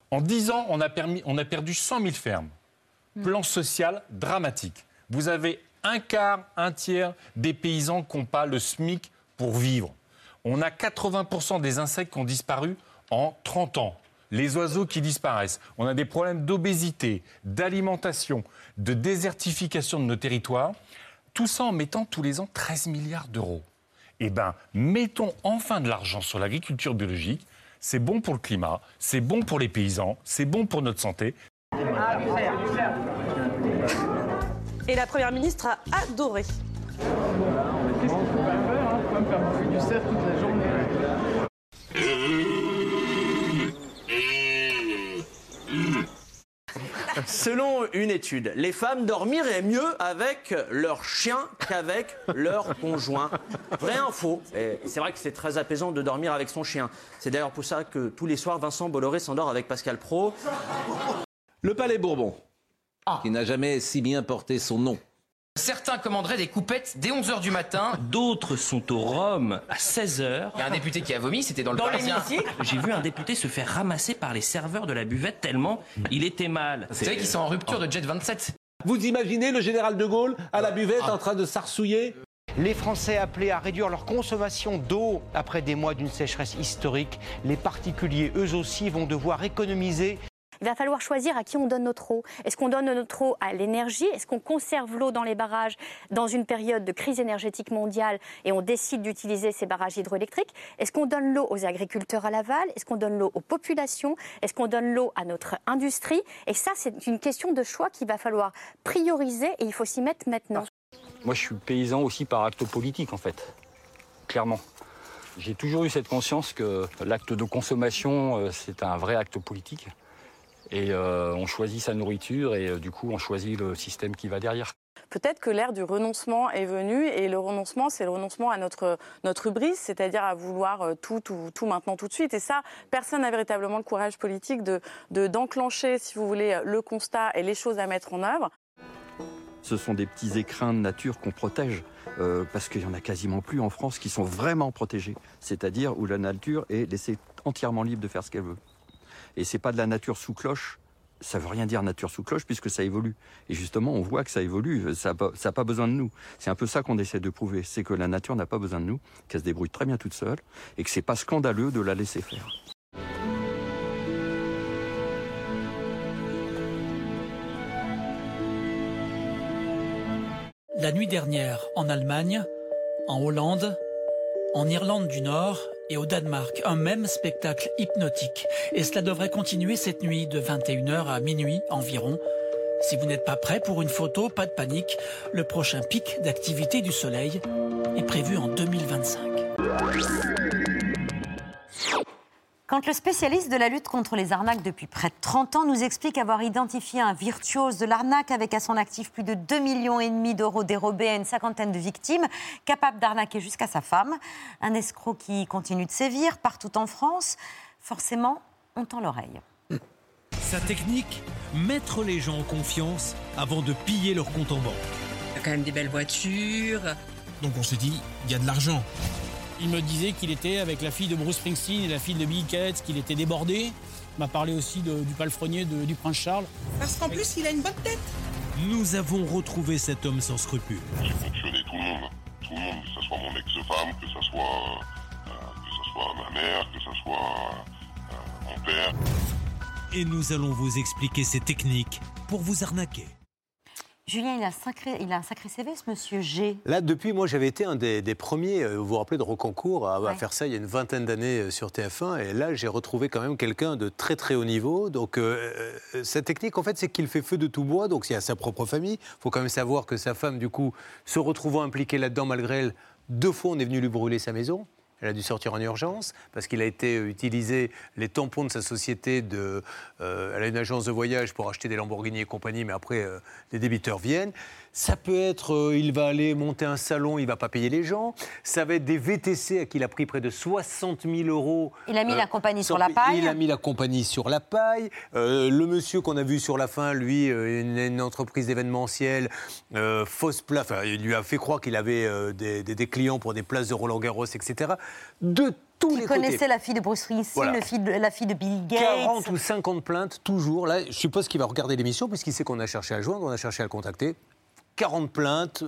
En 10 ans, on a, permis- on a perdu 100 000 fermes. Plan social dramatique. Vous avez un quart, un tiers des paysans qui n'ont pas le SMIC pour vivre. On a 80% des insectes qui ont disparu en 30 ans. Les oiseaux qui disparaissent. On a des problèmes d'obésité, d'alimentation, de désertification de nos territoires. Tout ça en mettant tous les ans 13 milliards d'euros. Eh bien, mettons enfin de l'argent sur l'agriculture biologique. C'est bon pour le climat, c'est bon pour les paysans, c'est bon pour notre santé. Et la Première ministre a adoré. Selon une étude, les femmes dormiraient mieux avec leur chien qu'avec leur conjoint. Vrai info. C'est vrai que c'est très apaisant de dormir avec son chien. C'est d'ailleurs pour ça que tous les soirs, Vincent Bolloré s'endort avec Pascal Pro. Le Palais Bourbon, qui n'a jamais si bien porté son nom. Certains commanderaient des coupettes dès 11h du matin. D'autres sont au Rhum à 16h. Il y a un député qui a vomi, c'était dans le Dans Parisien. j'ai vu un député se faire ramasser par les serveurs de la buvette tellement il était mal. Vous savez qu'ils sont en rupture de Jet 27 Vous imaginez le général de Gaulle à la buvette en train de s'arsouiller? Les Français appelés à réduire leur consommation d'eau après des mois d'une sécheresse historique. Les particuliers, eux aussi, vont devoir économiser. Il va falloir choisir à qui on donne notre eau. Est-ce qu'on donne notre eau à l'énergie? Est-ce qu'on conserve l'eau dans les barrages dans une période de crise énergétique mondiale et on décide d'utiliser ces barrages hydroélectriques? Est-ce qu'on donne l'eau aux agriculteurs à l'aval? Est-ce qu'on donne l'eau aux populations? Est-ce qu'on donne l'eau à notre industrie? Et ça, c'est une question de choix qu'il va falloir prioriser et il faut s'y mettre maintenant. Moi, je suis paysan aussi par acte politique, en fait. Clairement. J'ai toujours eu cette conscience que l'acte de consommation, euh, c'est un vrai acte politique. Et euh, on choisit sa nourriture et euh, du coup, on choisit le système qui va derrière. Peut-être que l'ère du renoncement est venue et le renoncement, c'est le renoncement à notre, notre hubris, c'est-à-dire à vouloir euh, tout, tout, tout maintenant, tout de suite. Et ça, personne n'a véritablement le courage politique de, de- d'enclencher, si vous voulez, le constat et les choses à mettre en œuvre. Ce sont des petits écrins de nature qu'on protège, euh, parce qu'il y en a quasiment plus en France qui sont vraiment protégés, c'est-à-dire où la nature est laissée entièrement libre de faire ce qu'elle veut. Et c'est pas de la nature sous cloche. Ça veut rien dire nature sous cloche puisque ça évolue. Et justement, on voit que ça évolue. Ça n'a pas, besoin de nous. C'est un peu ça qu'on essaie de prouver. C'est que la nature n'a pas besoin de nous, qu'elle se débrouille très bien toute seule et que c'est pas scandaleux de la laisser faire. La nuit dernière, en Allemagne, en Hollande, en Irlande du Nord et au Danemark, un même spectacle hypnotique. Et cela devrait continuer cette nuit de 21h à minuit environ. Si vous n'êtes pas prêt pour une photo, pas de panique. Le prochain pic d'activité du soleil est prévu en 2025. Quand le spécialiste de la lutte contre les arnaques depuis près de 30 ans nous explique avoir identifié un virtuose de l'arnaque avec à son actif plus de 2,5 millions et demi d'euros dérobés à une cinquantaine de victimes, capable d'arnaquer jusqu'à sa femme, un escroc qui continue de sévir partout en France, forcément, on tend l'oreille. Sa technique Mettre les gens en confiance avant de piller leur compte en banque. Il y a quand même des belles voitures. Donc on s'est dit, il y a de l'argent. Il me disait qu'il était avec la fille de Bruce Springsteen et la fille de Bill Gates, qu'il était débordé. Il m'a parlé aussi de- du palefrenier de- du prince Charles. Parce qu'en plus, il a une bonne tête. Nous avons retrouvé cet homme sans scrupules. J'ai fonctionné tout le monde. Tout le monde, que ce soit mon ex-femme, que ce soit, euh, que ce soit ma mère, que ce soit euh, mon père. Et nous allons vous expliquer ces techniques pour vous arnaquer. Julien, il a, un sacré, il a un sacré CV, ce monsieur G. Là, depuis, moi, j'avais été un des, des premiers, euh, vous vous rappelez, de Rocancourt, à, à faire ça il y a une vingtaine d'années euh, sur TF1. Et là, j'ai retrouvé quand même quelqu'un de très, très haut niveau. Donc, euh, euh, cette technique, en fait, c'est qu'il fait feu de tout bois. Donc, il y a sa propre famille. Il faut quand même savoir que sa femme, du coup, se retrouvant impliquée là-dedans, malgré elle, deux fois, on est venu lui brûler sa maison. Elle a dû sortir en urgence parce qu'il a été euh, utilisé les tampons de sa société. Euh, elle a une agence de voyage pour acheter des Lamborghini et compagnie, mais après, euh, les débiteurs viennent. Ça peut être, euh, il va aller monter un salon, il va pas payer les gens. Ça va être des VTC à qui il a pris près de 60 000 euros. Il a mis Euh, la compagnie sur la paille. Il a mis la compagnie sur la paille. Euh, le monsieur qu'on a vu sur la fin, lui, euh, une, une entreprise d'événementiel, euh, fausse place. enfin, il lui a fait croire qu'il avait des, des- des clients pour des places de Roland Garros, etc. De tous les Il côtés. connaissait la fille de Bruce Voilà. de- la fille de Bill Gates. 40 ou 50 plaintes, toujours. Là, je suppose qu'il va regarder l'émission, puisqu'il sait qu'on a cherché à le joindre, on a cherché à le contacter. 40 plaintes.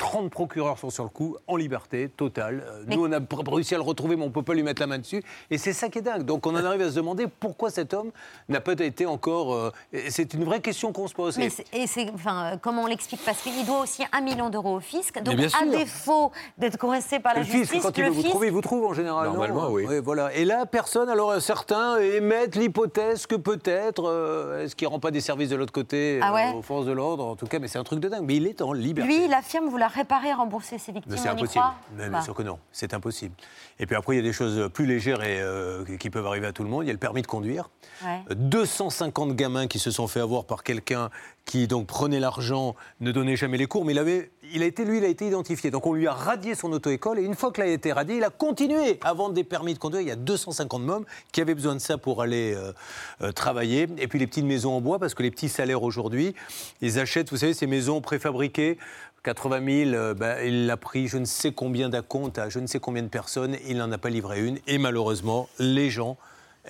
Euh, 30 procureurs sont sur le coup, en liberté totale. Euh, Nous, on a réussi à le retrouver, mais on ne peut pas lui mettre la main dessus. Et c'est ça qui est dingue. Donc, on en arrive à se demander pourquoi cet homme n'a pas été encore. euh, c'est une vraie question qu'on se pose. Mais Et- c'est- enfin, euh, comment on l'explique? Parce qu'il doit aussi un million d'euros au fisc. Donc, bien à sûr. défaut d'être coincé par la le justice, fisc, quand il le veut vous trouver, il vous trouve en général. non Normalement, oui. voilà. Et là, personne. Alors, certains émettent l'hypothèse que peut-être, euh, est-ce qu'il ne rend pas des services de l'autre côté Ah ouais euh, aux forces de l'ordre En tout cas, mais c'est un truc de dingue. Mais il est en liberté. Lui, il affirme vouloir réparer rembourser ses victimes. Mais c'est impossible. Mais bien Bah. sûr que non, c'est impossible. Et puis après, il y a des choses plus légères et euh, qui peuvent arriver à tout le monde. Il y a le permis de conduire. Ouais. 250 gamins qui se sont fait avoir par quelqu'un qui donc prenait l'argent, ne donnait jamais les cours, mais il avait, il a été lui, il a été identifié. Donc on lui a radié son auto-école et une fois qu'il a été radié, il a continué à vendre des permis de conduire. Il y a 250 mômes qui avaient besoin de ça pour aller euh, euh, travailler. Et puis les petites maisons en bois, parce que les petits salaires aujourd'hui, ils achètent, vous savez, ces maisons préfabriquées. 80 000, euh, ben, il a pris je ne sais combien d'acomptes à je ne sais combien de personnes, il n'en a pas livré une. Et malheureusement, les gens,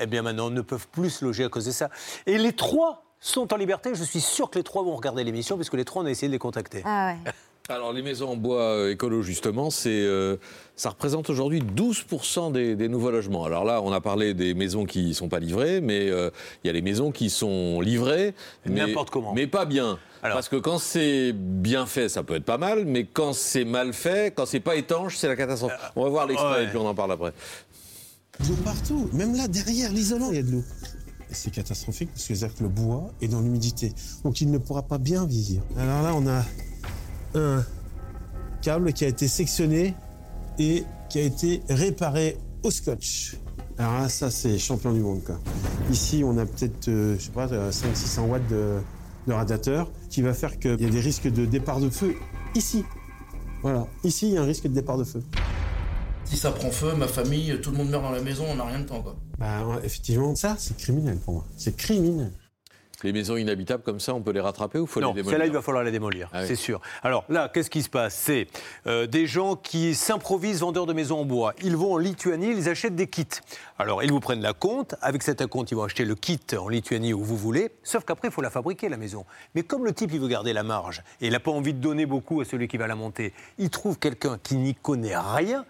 eh bien maintenant, ne peuvent plus se loger à cause de ça. Et les trois sont en liberté. Je suis sûr que les trois vont regarder l'émission, puisque les trois, on a essayé de les contacter. Ah ouais. Alors les maisons en bois euh, écolo justement, c'est euh, ça représente aujourd'hui 12% des, des nouveaux logements. Alors là, on a parlé des maisons qui sont pas livrées, mais euh, il y a les maisons qui sont livrées, mais, N'importe comment. mais pas bien. Parce que quand c'est bien fait, ça peut être pas mal, mais quand c'est mal fait, quand c'est pas étanche, c'est la catastrophe. On va voir l'extrait ouais. et puis on en parle après. De l'eau partout, même là derrière l'isolant, il y a de l'eau. C'est catastrophique parce que que le bois est dans l'humidité. Donc il ne pourra pas bien vieillir. Alors là, on a un câble qui a été sectionné et qui a été réparé au scotch. Alors là, ça, c'est champion du monde. Quoi. Ici, on a peut-être, euh, je sais pas, 500-600 watts de, de radiateur qui va faire qu'il y a des risques de départ de feu ici. Voilà. Ici, il y a un risque de départ de feu. Si ça prend feu, ma famille, tout le monde meurt dans la maison, on n'a rien de temps quoi. Bah, effectivement, ça, c'est criminel pour moi. C'est criminel. Les maisons inhabitables comme ça, on peut les rattraper ou faut Non, les démolir celle-là, il va falloir la démolir, Ah oui. c'est sûr. Alors là, qu'est-ce qui se passe? C'est euh, des gens qui s'improvisent vendeurs de maisons en bois. Ils vont en Lituanie, ils achètent des kits. Alors, ils vous prennent la compte. Avec cet compte, ils vont acheter le kit en Lituanie où vous voulez. Sauf qu'après, il faut la fabriquer, la maison. Mais comme le type, il veut garder la marge et il n'a pas envie de donner beaucoup à celui qui va la monter, il trouve quelqu'un qui n'y connaît rien,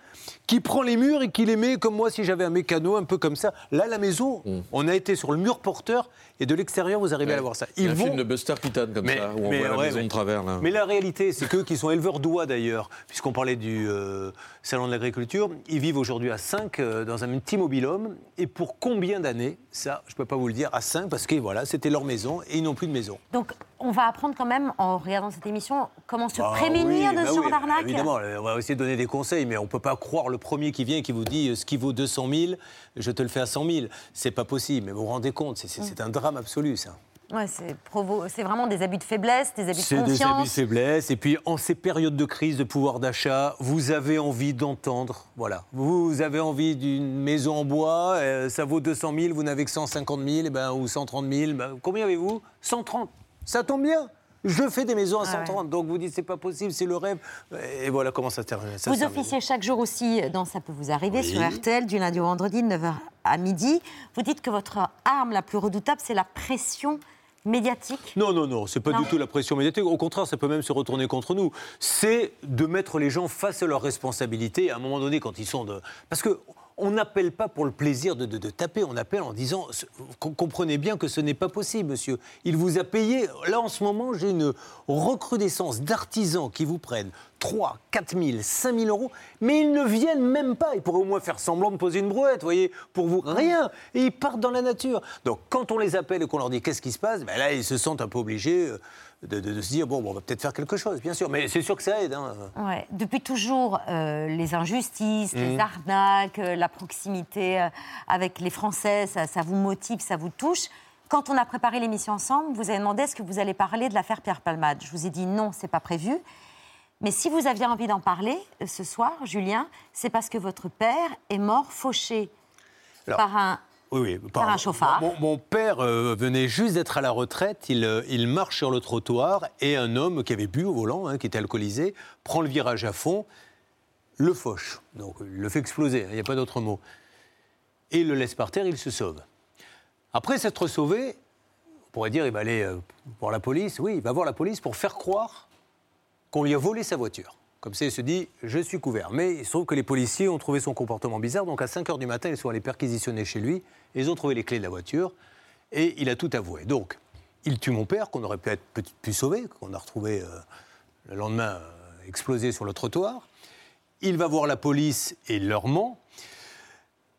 qui prend les murs et qui les met comme moi si j'avais un mécano, un peu comme ça. Là, la maison, on a été sur le mur porteur et de l'extérieur, vous arrivez à la voir ça. Il y a Ils un film de Buster Keaton comme ça, où on mais voit la maison mais- de travers. Là. Mais la réalité, c'est qu'eux qui sont éleveurs d'oies d'ailleurs, puisqu'on parlait du euh, salon de l'agriculture, ils vivent aujourd'hui à 5 dans un petit mobil-home. Et pour combien d'années Ça, je ne peux pas vous le dire, à 5, parce que voilà, c'était leur maison et ils n'ont plus de maison. Donc, on va apprendre quand même, en regardant cette émission, comment se Ah prémunir oui, de bah ce genre oui, d'arnaque. Évidemment, euh, on va essayer de donner des conseils, mais on ne peut pas croire le premier qui vient et qui vous dit euh, ce qui vaut 200 000, je te le fais à 100 000. C'est pas possible, mais vous vous rendez compte, c'est- c'est un drame absolu, ça. Ouais, c'est provo- vraiment des abus de faiblesse, des abus de C'est des abus de confiance. faiblesse. Et puis, en ces périodes de crise de pouvoir d'achat, vous avez envie d'entendre. Voilà. Vous avez envie d'une maison en bois, euh, ça vaut 200 000, vous n'avez que 150 000, eh ben, ou 130 000. ben, combien avez-vous? 130. Ça tombe bien. Je fais des maisons à Ah ouais. 130. Donc, vous dites, c'est pas possible, c'est le rêve. Et voilà comment ça termine. ça Vous officiez chaque jour aussi dans Ça peut vous arriver Oui. sur RTL, du lundi au vendredi, de 9h à midi. Vous dites que votre arme la plus redoutable, c'est la pression médiatique? Non, non, non, c'est pas Non. du tout la pression médiatique. Au contraire, ça peut même se retourner contre nous. C'est de mettre les gens face à leurs responsabilités. À un moment donné, quand ils sont de. Parce que. On n'appelle pas pour le plaisir de, de- de taper, on appelle en disant comprenez bien que ce n'est pas possible, monsieur. Il vous a payé. Là, en ce moment, j'ai une recrudescence d'artisans qui vous prennent 3, 4 000, 5 000 euros, mais ils ne viennent même pas. Ils pourraient au moins faire semblant de poser une brouette, voyez, pour vous. Rien. Et ils partent dans la nature. Donc, quand on les appelle et qu'on leur dit qu'est-ce qui se passe, ben là, ils se sentent un peu obligés euh, de, de- de se dire bon, bon, on va peut-être faire quelque chose, bien sûr. Mais c'est sûr que ça aide. hein. Ouais. Depuis toujours, euh, les injustices, les Mhm. arnaques, euh, la proximité euh, avec les Français, ça, ça vous motive, ça vous touche. Quand on a préparé l'émission ensemble, vous avez demandé est-ce que vous allez parler de l'affaire Pierre Palmade. Je vous ai dit non, c'est pas prévu. Mais si vous aviez envie d'en parler euh, ce soir, Julien, c'est parce que votre père est mort fauché Alors, par un. Oui, oui. Par un chauffard. Mon, mon père euh, venait juste d'être à la retraite. Il, euh, il marche sur le trottoir et un homme qui avait bu au volant, hein, qui était alcoolisé, prend le virage à fond, le fauche. Donc, il le fait exploser, hein, il n'y a pas d'autre mot. Et il le laisse par terre, il se sauve. Après s'être sauvé, on pourrait dire il va aller euh, voir la police. Oui, il va voir la police pour faire croire qu'on lui a volé sa voiture. Comme ça, il se dit, je suis couvert. Mais il se trouve que les policiers ont trouvé son comportement bizarre. Donc à 5 h du matin, ils sont allés perquisitionner chez lui. Ils ont trouvé les clés de la voiture. Et il a tout avoué. Donc, il tue mon père, qu'on aurait peut-être peut pu sauver, qu'on a retrouvé euh, le lendemain euh, explosé sur le trottoir. Il va voir la police et leur ment.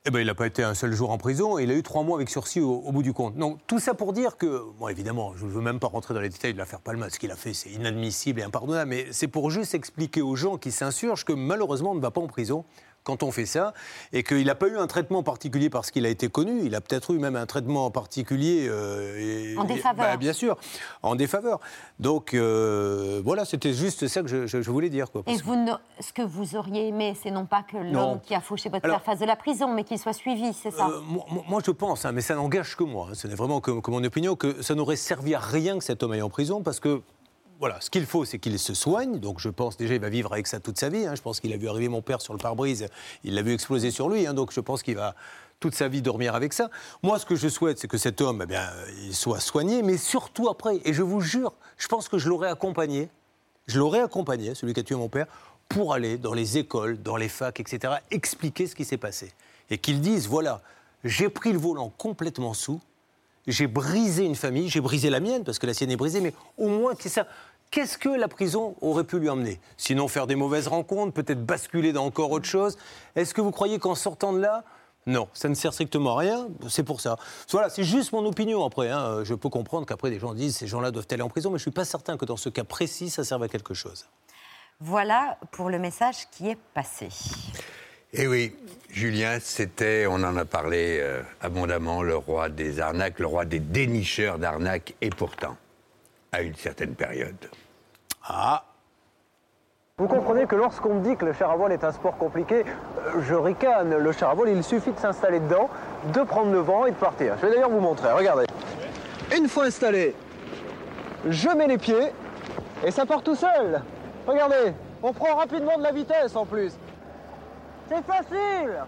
Eh ben, il n'a pas été un seul jour en prison et il a eu trois mois avec sursis au, au bout du compte. Donc tout ça pour dire que, bon évidemment, je ne veux même pas rentrer dans les détails de l'affaire Palma, ce qu'il a fait c'est inadmissible et impardonnable, mais c'est pour juste expliquer aux gens qui s'insurgent que malheureusement on ne va pas en prison quand on fait ça, et qu'il n'a pas eu un traitement particulier parce qu'il a été connu, il a peut-être eu même un traitement particulier. euh, et- En défaveur. bah, bien sûr, en défaveur. Donc euh, voilà, c'était juste ça que je, je- je voulais dire. Quoi, Et que- ce que vous auriez aimé, c'est non pas que l'homme qui a fauché votre père fasse de la prison, mais qu'il soit suivi, c'est ça Euh, moi, je pense, hein, mais ça n'engage que moi, hein, ce n'est vraiment que, que mon opinion, que ça n'aurait servi à rien que cet homme aille en prison, parce que, voilà, ce qu'il faut, c'est qu'il se soigne, donc je pense déjà il va vivre avec ça toute sa vie, hein. je pense qu'il a vu arriver mon père sur le pare-brise, il l'a vu exploser sur lui, hein, donc je pense qu'il va toute sa vie dormir avec ça. Moi, ce que je souhaite, c'est que cet homme, eh bien, il soit soigné, mais surtout après, et je vous jure, je pense que je l'aurais accompagné, je l'aurais accompagné, celui qui a tué mon père, pour aller dans les écoles, dans les facs, etc., expliquer ce qui s'est passé. Et qu'ils disent, voilà, j'ai pris le volant complètement sous, j'ai brisé une famille, j'ai brisé la mienne, parce que la sienne est brisée, mais au moins, c'est ça. Qu'est-ce que la prison aurait pu lui emmener? Sinon, faire des mauvaises rencontres, peut-être basculer dans encore autre chose. Est-ce que vous croyez qu'en sortant de là, non, ça ne sert strictement à rien, c'est pour ça. Voilà, c'est juste mon opinion après. hein. Je peux comprendre qu'après, des gens disent ces gens-là doivent aller en prison, mais je ne suis pas certain que dans ce cas précis, ça serve à quelque chose. Voilà pour le message qui est passé. Eh oui, Julien, c'était, on en a parlé euh, abondamment, le roi des arnaques, le roi des dénicheurs d'arnaques, et pourtant, à une certaine période. Ah Vous comprenez que lorsqu'on me dit que le char à voile est un sport compliqué, euh, je ricane. Le char à voile, il suffit de s'installer dedans, de prendre le vent et de partir. Je vais d'ailleurs vous montrer, regardez. Une fois installé, je mets les pieds et ça part tout seul. Regardez, on prend rapidement de la vitesse en plus. C'est facile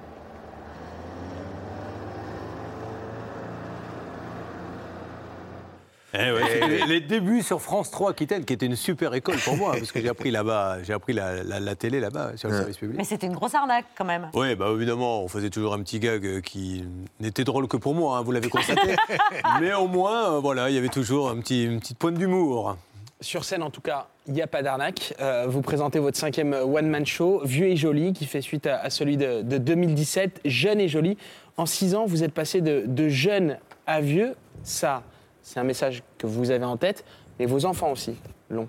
Eh ouais, les, les débuts sur France 3 Aquitaine, qui était une super école pour moi, parce que j'ai appris là-bas, j'ai appris la, la- la télé là-bas, sur le service public. Mais c'était une grosse arnaque quand même. Oui, bah évidemment, on faisait toujours un petit gag euh, qui n'était drôle que pour moi, hein, vous l'avez constaté. Mais au moins, euh, voilà, il y avait toujours un petit, une petite pointe d'humour. Sur scène, en tout cas, il n'y a pas d'arnaque. Euh, vous présentez votre cinquième one-man show, Vieux et Joli, qui fait suite à, à celui de, de 2017, Jeune et Joli. En six ans, vous êtes passé de, de jeune à vieux. Ça, c'est un message que vous avez en tête, mais vos enfants aussi l'ont.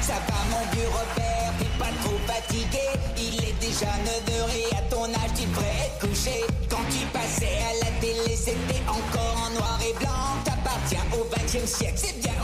Ça va mon vieux Robert, t'es pas trop fatigué. Il est déjà 9h et à ton âge tu devrais être couché. Quand tu passais à la télé c'était encore en noir et blanc. T'appartiens au 20 e siècle, c'est bien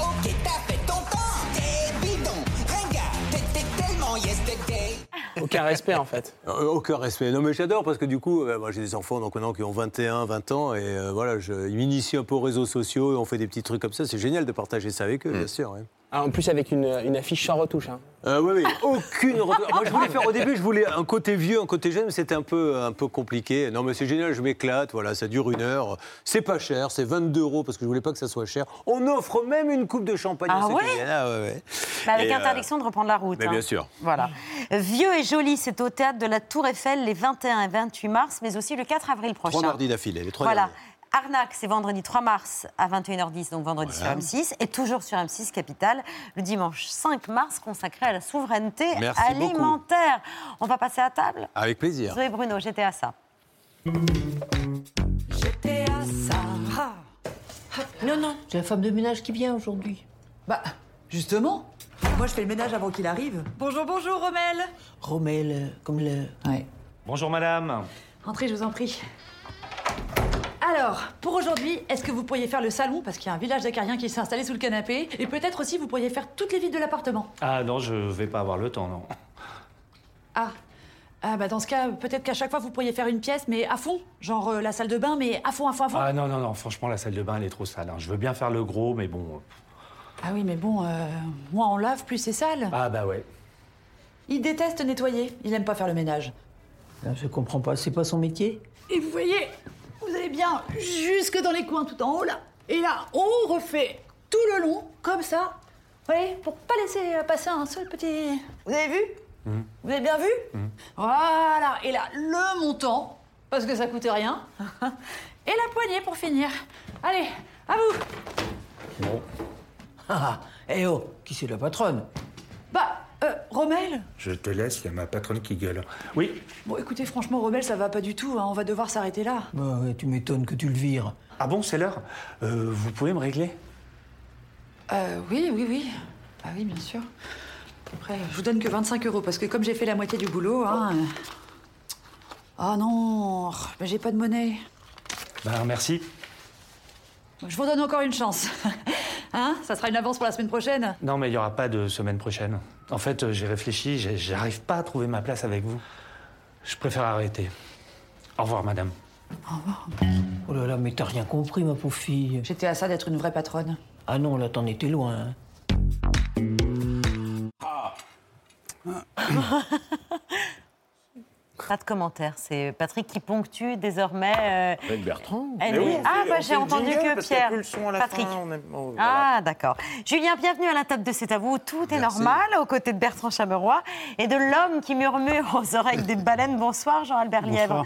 Aucun respect, en fait. Euh, aucun respect. Non, mais j'adore parce que du coup, euh, moi j'ai des enfants donc maintenant qui ont 21, 20 ans et euh, voilà, je, ils m'initient un peu aux réseaux sociaux et on fait des petits trucs comme ça. C'est génial de partager ça avec eux, bien sûr. ouais. Ah, en plus, avec une, une affiche sans retouche. hein. Euh, oui, oui, aucune. retour- Moi, je voulais faire au début, je voulais un côté vieux, un côté jeune, mais c'était un peu, un peu compliqué. Non, mais c'est génial, je m'éclate. Voilà, ça dure une heure. C'est pas cher, c'est 22 euros parce que je voulais pas que ça soit cher. On offre même une coupe de champagne. Ah ouais. Ah, ouais, ouais. Mais avec Et, euh, interdiction de reprendre la route. mais hein. bien sûr. Voilà. Vieux et joli, c'est au théâtre de la Tour Eiffel les 21 et 28 mars, mais aussi le 4 avril prochain. Trois mardis d'affilée, les trois Voilà. derniers. Arnaque, c'est vendredi 3 mars à 21h10, donc vendredi Voilà. sur M6, et toujours sur M6 Capital, le dimanche 5 mars, consacré à la souveraineté Merci alimentaire. On va passer à table Avec plaisir. Zoé Bruno, j'étais à ça. J'étais à ça. Ah. Non, non, j'ai la femme de ménage qui vient aujourd'hui. Bah, justement. Moi, je fais le ménage avant qu'il arrive. Bonjour, bonjour, Romel. Romel, euh, comme le. Ouais. Bonjour madame. Entrez, je vous en prie. Alors, pour aujourd'hui, est-ce que vous pourriez faire le salon Parce qu'il y a un village d'acariens qui s'est installé sous le canapé. Et peut-être aussi, vous pourriez faire toutes les vides de l'appartement? Ah non, je vais pas avoir le temps, non. Ah. Ah, bah dans ce cas, peut-être qu'à chaque fois, vous pourriez faire une pièce, mais à fond. Genre euh, la salle de bain, mais à fond, à fond, à fond. Ah non, non, non, franchement, la salle de bain, elle est trop sale. hein. Je veux bien faire le gros, mais bon. Ah oui, mais bon, euh, moins on lave, plus c'est sale. Ah bah ouais. Il déteste nettoyer. Il aime pas faire le ménage. Je comprends pas, c'est pas son métier? Et vous voyez, vous allez bien jusque dans les coins tout en haut là. Et là, on refait tout le long, comme ça, Oui, pour pas laisser passer un seul petit. Vous avez vu Hmm. Vous avez bien vu Voilà. Et là, le montant, parce que ça coûte rien. Et la poignée pour finir. Allez, à vous. Bon. Ah, eh oh, qui c'est la patronne? Bah, euh, Rommel Je te laisse, il y a ma patronne qui gueule. Oui Bon, écoutez, franchement, Rommel, ça va pas du tout. hein, On va devoir s'arrêter là. Bah ouais, tu m'étonnes que tu le vires. Ah bon, c'est l'heure? Euh, Vous pouvez me régler? Euh, oui, oui, oui. Ah oui, bien sûr. Après, je vous donne que 25 euros parce que comme j'ai fait la moitié du boulot, hein. euh, Oh non, mais j'ai pas de monnaie. Bah, merci. Je vous donne encore une chance. Hein? Ça sera une avance pour la semaine prochaine Non, mais il n'y aura pas de semaine prochaine. En fait, euh, j'ai réfléchi, j'arrive pas à trouver ma place avec vous. Je préfère arrêter. Au revoir, madame. Oh là là, mais t'as rien compris, ma pauvre fille. J'étais à ça d'être une vraie patronne. Ah non, là, t'en étais loin. hein. Pas de commentaires. C'est Patrick qui ponctue désormais. euh, Avec Bertrand. elle oui, ah, bah j'ai entendu que Pierre. plus le son à la Patrick. fin, on aime- oh, voilà. Ah, d'accord. Julien, bienvenue à la table de C'est à vous. Tout est normal aux côtés de Bertrand Chameroy et de l'homme qui murmure aux oreilles des baleines. Bonsoir, Jean-Albert Lièvre.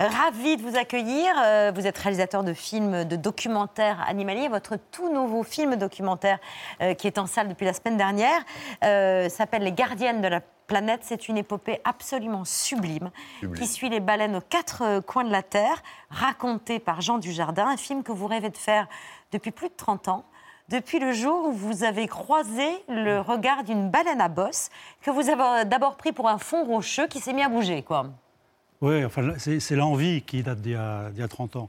Ravi de vous accueillir. Euh, Vous êtes réalisateur de films, de documentaires animaliers. Votre tout nouveau film documentaire euh, qui est en salle depuis la semaine dernière euh, s'appelle Les gardiennes de la planète. C'est une épopée absolument sublime, Sublime. qui suit les baleines aux quatre euh, coins de la Terre, racontée par Jean Dujardin, un film que vous rêvez de faire depuis plus de 30 ans. Depuis le jour où vous avez croisé le regard d'une baleine à bosse, que vous avez d'abord pris pour un fond rocheux qui s'est mis à bouger, quoi. Oui, enfin, c'est l'envie qui date d'il y, a- y a 30 ans.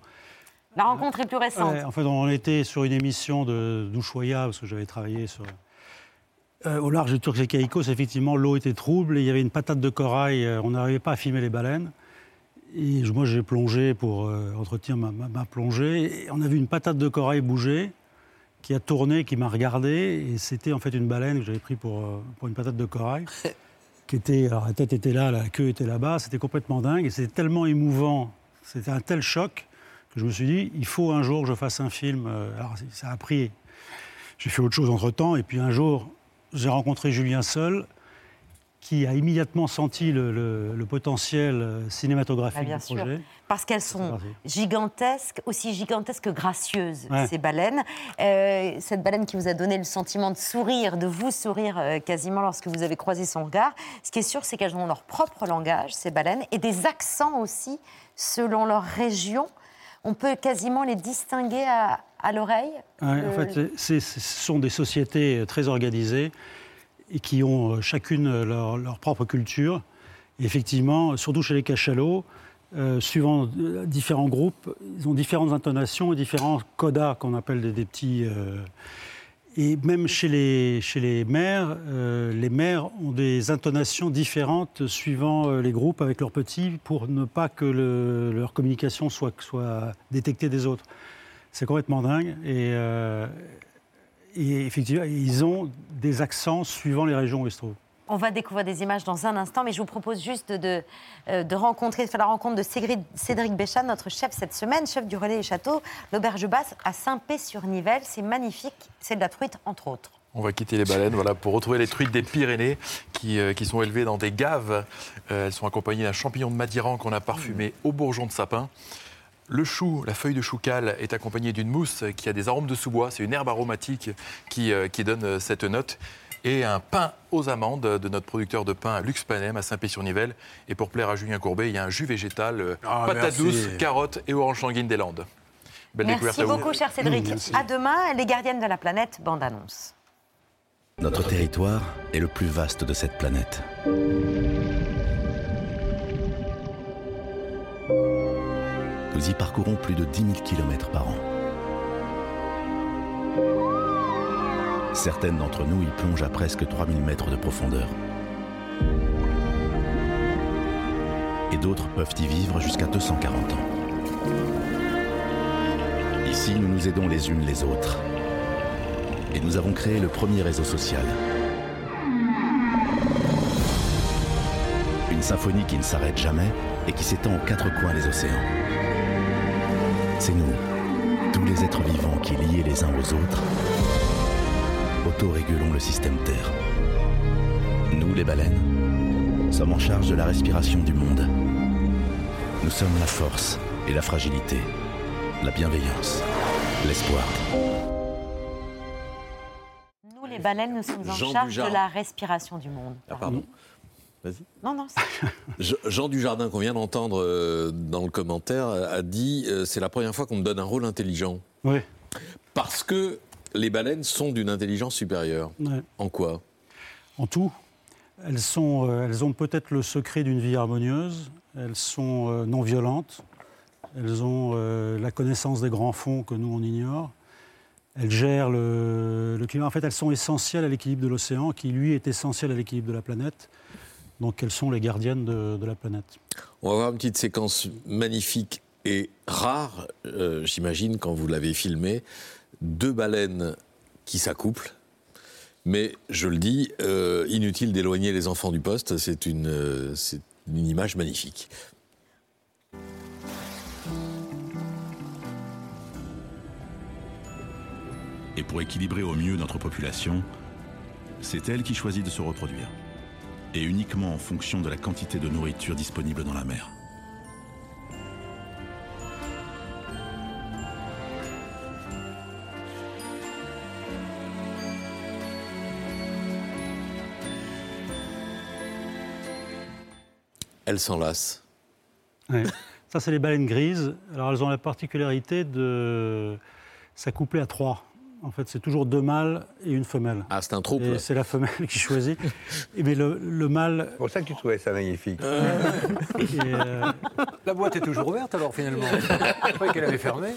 La rencontre est plus récente. Ouais, en fait, on était sur une émission de d'Ushuaïa, parce que j'avais travaillé sur... Euh, au large du Turks et Caïcos, effectivement, l'eau était trouble et il y avait une patate de corail. euh, on n'arrivait pas à filmer les baleines. Et moi, j'ai plongé pour euh, entretenir ma, ma- ma plongée. Et on a vu une patate de corail bouger, qui a tourné, qui m'a regardé. Et c'était en fait une baleine que j'avais pris pour, euh, pour une patate de corail. qui était, alors la tête était là, la queue était là-bas. C'était complètement dingue. Et c'était tellement émouvant. C'était un tel choc que je me suis dit, il faut un jour que je fasse un film. Alors, ça a pris. J'ai fait autre chose entre-temps. Et puis un jour, j'ai rencontré Julien Seul, qui a immédiatement senti le, le- le potentiel euh, cinématographique Ah, bien du sûr. projet. Parce qu'elles sont gigantesques, aussi gigantesques que gracieuses, Ouais. ces baleines. Euh, cette baleine qui vous a donné le sentiment de sourire, de vous sourire euh, quasiment lorsque vous avez croisé son regard. Ce qui est sûr, c'est qu'elles ont leur propre langage, ces baleines, et des accents aussi, selon leur région. On peut quasiment les distinguer à, à l'oreille. Ouais, en fait, ce sont des sociétés euh, très organisées et qui ont euh, chacune euh, leur, leur propre culture. Et effectivement, surtout chez les cachalots, euh, suivant différents groupes, ils ont différentes intonations et différents codas qu'on appelle des, des petits. euh, et même chez les, chez les mères, euh, les mères ont des intonations différentes suivant les groupes avec leurs petits pour ne pas que le- leur communication soit, soit détectée des autres. C'est complètement dingue. Et, euh, et effectivement, ils ont des accents suivant les régions où ils se trouvent. On va découvrir des images dans un instant, mais je vous propose juste de, euh, de rencontrer, de faire la rencontre de Cédric, Cédric Béchat, notre chef cette semaine, chef du relais et château, l'auberge basse à Saint-Pé-sur-Nivelle. C'est magnifique, c'est de la truite entre autres. On va quitter les baleines voilà, pour retrouver les truites des Pyrénées qui, euh, qui sont élevées dans des gaves. Euh, elles sont accompagnées d'un champignon de Madiran qu'on a parfumé au bourgeon de sapin. Le chou, la feuille de chou cale, est accompagnée d'une mousse qui a des arômes de sous-bois. C'est une herbe aromatique qui, euh, qui donne euh, cette note. Et un pain aux amandes de notre producteur de pain Lux Panem à Saint-Pé-sur-Nivelle. Et pour plaire à Julien Courbet, il y a un jus végétal, euh, Ah, patate merci. douce, carottes et orange sanguine des Landes. Belle découverte Merci à vous. beaucoup, cher Cédric. Merci. À demain, les gardiennes de la planète, bande annonce. Notre territoire est le plus vaste de cette planète. Nous y parcourons plus de 10 000 km par an. Certaines d'entre nous y plongent à presque 3000 mètres de profondeur. Et d'autres peuvent y vivre jusqu'à 240 ans. Ici, nous nous aidons les unes les autres. Et nous avons créé le premier réseau social. Une symphonie qui ne s'arrête jamais et qui s'étend aux quatre coins des océans. C'est nous, tous les êtres vivants qui, liés les uns aux autres, autorégulons le système Terre. Nous, les baleines, sommes en charge de la respiration du monde. Nous sommes la force et la fragilité, la bienveillance, l'espoir. Nous, les baleines, nous sommes en Jean charge de la respiration du monde. Ah, pardon. Vas-y. Non, non, c'est- Je- Jean Dujardin, qu'on vient d'entendre euh, dans le commentaire, a dit euh, c'est la première fois qu'on me donne un rôle intelligent. Oui. Parce que les baleines sont d'une intelligence supérieure. Ouais. En quoi? En tout, elles, sont, euh, elles ont peut-être le secret d'une vie harmonieuse, elles sont euh, non violentes, elles ont euh, la connaissance des grands fonds que nous on ignore, elles gèrent le, le climat. En fait, elles sont essentielles à l'équilibre de l'océan, qui lui est essentiel à l'équilibre de la planète. Donc elles sont les gardiennes de, de la planète? On va voir une petite séquence magnifique et rare, euh, j'imagine, quand vous l'avez filmé. Deux baleines qui s'accouplent. Mais je le dis, euh, inutile d'éloigner les enfants du poste, c'est une, euh, c'est une image magnifique. Et pour équilibrer au mieux notre population, c'est elle qui choisit de se reproduire. Et uniquement en fonction de la quantité de nourriture disponible dans la mer. Elles s'enlacent. Ouais. Ça, c'est les baleines grises. Alors, elles ont la particularité de s'accoupler à trois. En fait, c'est toujours deux mâles et une femelle. Ah, c'est un trouble. Et c'est la femelle qui choisit. Et mais le, le mâle. C'est pour ça que tu trouvais ça magnifique. et, euh, La boîte est toujours ouverte alors finalement. Je croyais qu'elle avait fermé.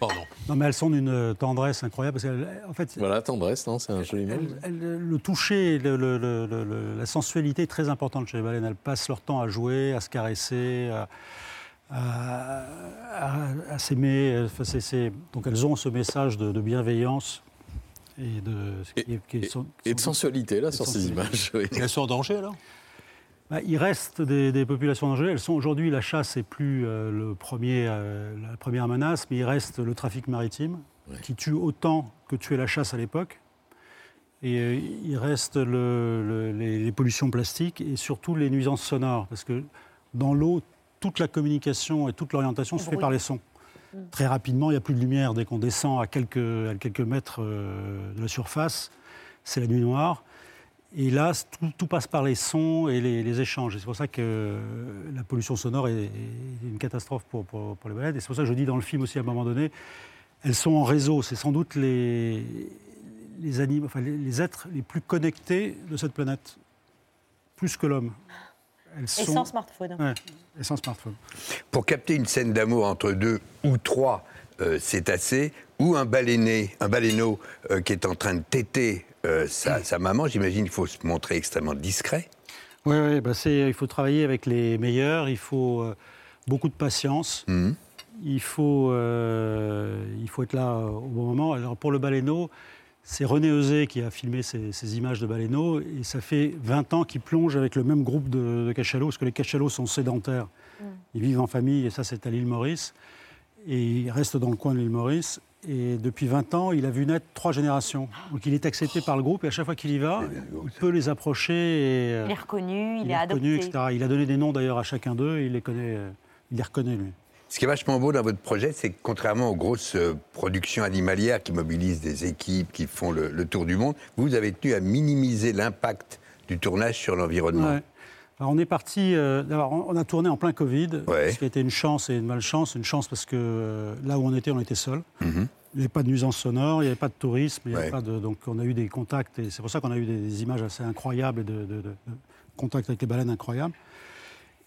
Pardon. Non, mais elles sont d'une tendresse incroyable. Parce en fait, Voilà, tendresse, non C'est un joli mot. le toucher, le- le- le- le- le- la sensualité est très importante chez les baleines. Elles passent leur temps à jouer, à se caresser, à, à- à- à s'aimer. Enfin, c'est- c'est- Donc elles ont ce message de, de bienveillance et de, qui- qui Et, sont- et de sensualité, là, sur ces images. oui. Elles sont en danger alors? Bah, il reste des, des populations dangereuses. Elles sont aujourd'hui la chasse n'est plus euh, le premier, euh, la première menace, mais il reste le trafic maritime qui tue autant que tuait la chasse à l'époque. Et euh, il reste le- le- les, les pollutions plastiques et surtout les nuisances sonores, parce que dans l'eau, toute la communication et toute l'orientation se fait par les sons. Mm. Très rapidement, il n'y a plus de lumière dès qu'on descend à quelques, à quelques mètres euh, de la surface. C'est la nuit noire. Et là, tout, tout passe par les sons et les, les échanges. C'est pour ça que euh, la pollution sonore est, est une catastrophe pour, pour- pour les baleines. Et c'est pour ça que je dis dans le film aussi à un moment donné, elles sont en réseau. C'est sans doute les, les, enfin, les, les êtres les plus connectés de cette planète, plus que l'homme. Elles Et sans smartphone. Ouais, et sans smartphone. Pour capter une scène d'amour entre deux ou trois euh, cétacés, ou un baleiné, un baleineau euh, qui est en train de téter euh, sa, sa maman, j'imagine qu'il faut se montrer extrêmement discret. Oui, oui, bah il faut travailler avec les meilleurs, il faut euh, beaucoup de patience, Mhm. il, faut, euh, il faut être là au bon moment. Alors pour le baleineau, c'est René Eusé qui a filmé ces, ces images de baleineau, et ça fait 20 ans qu'il plonge avec le même groupe de, de cachalots, parce que les cachalots sont sédentaires. Ils vivent en famille, et ça c'est à l'île Maurice, et ils restent dans le coin de l'île Maurice. Et depuis 20 ans, il a vu naître trois générations. Donc il est accepté par le groupe, et à chaque fois qu'il y va, il peut les approcher. Et, euh, Il est reconnu, il, il est, est reconnu, adopté. etc. Il a donné des noms d'ailleurs à chacun d'eux, et il les connaît, euh, il les reconnaît lui. Ce qui est vachement beau dans votre projet, c'est que contrairement aux grosses euh, productions animalières qui mobilisent des équipes, qui font le, le tour du monde, vous avez tenu à minimiser l'impact du tournage sur l'environnement. Ouais. Alors on est parti. euh, d'abord, on a tourné en plein Covid, Ouais. ce qui a été une chance et une malchance. Une chance parce que euh, là où on était, on était seul. Mhm. Il n'y avait pas de nuisance sonore, il n'y avait pas de tourisme, il y avait Ouais. pas de, donc on a eu des contacts et c'est pour ça qu'on a eu des, des images assez incroyables et de- de contacts avec les baleines incroyables.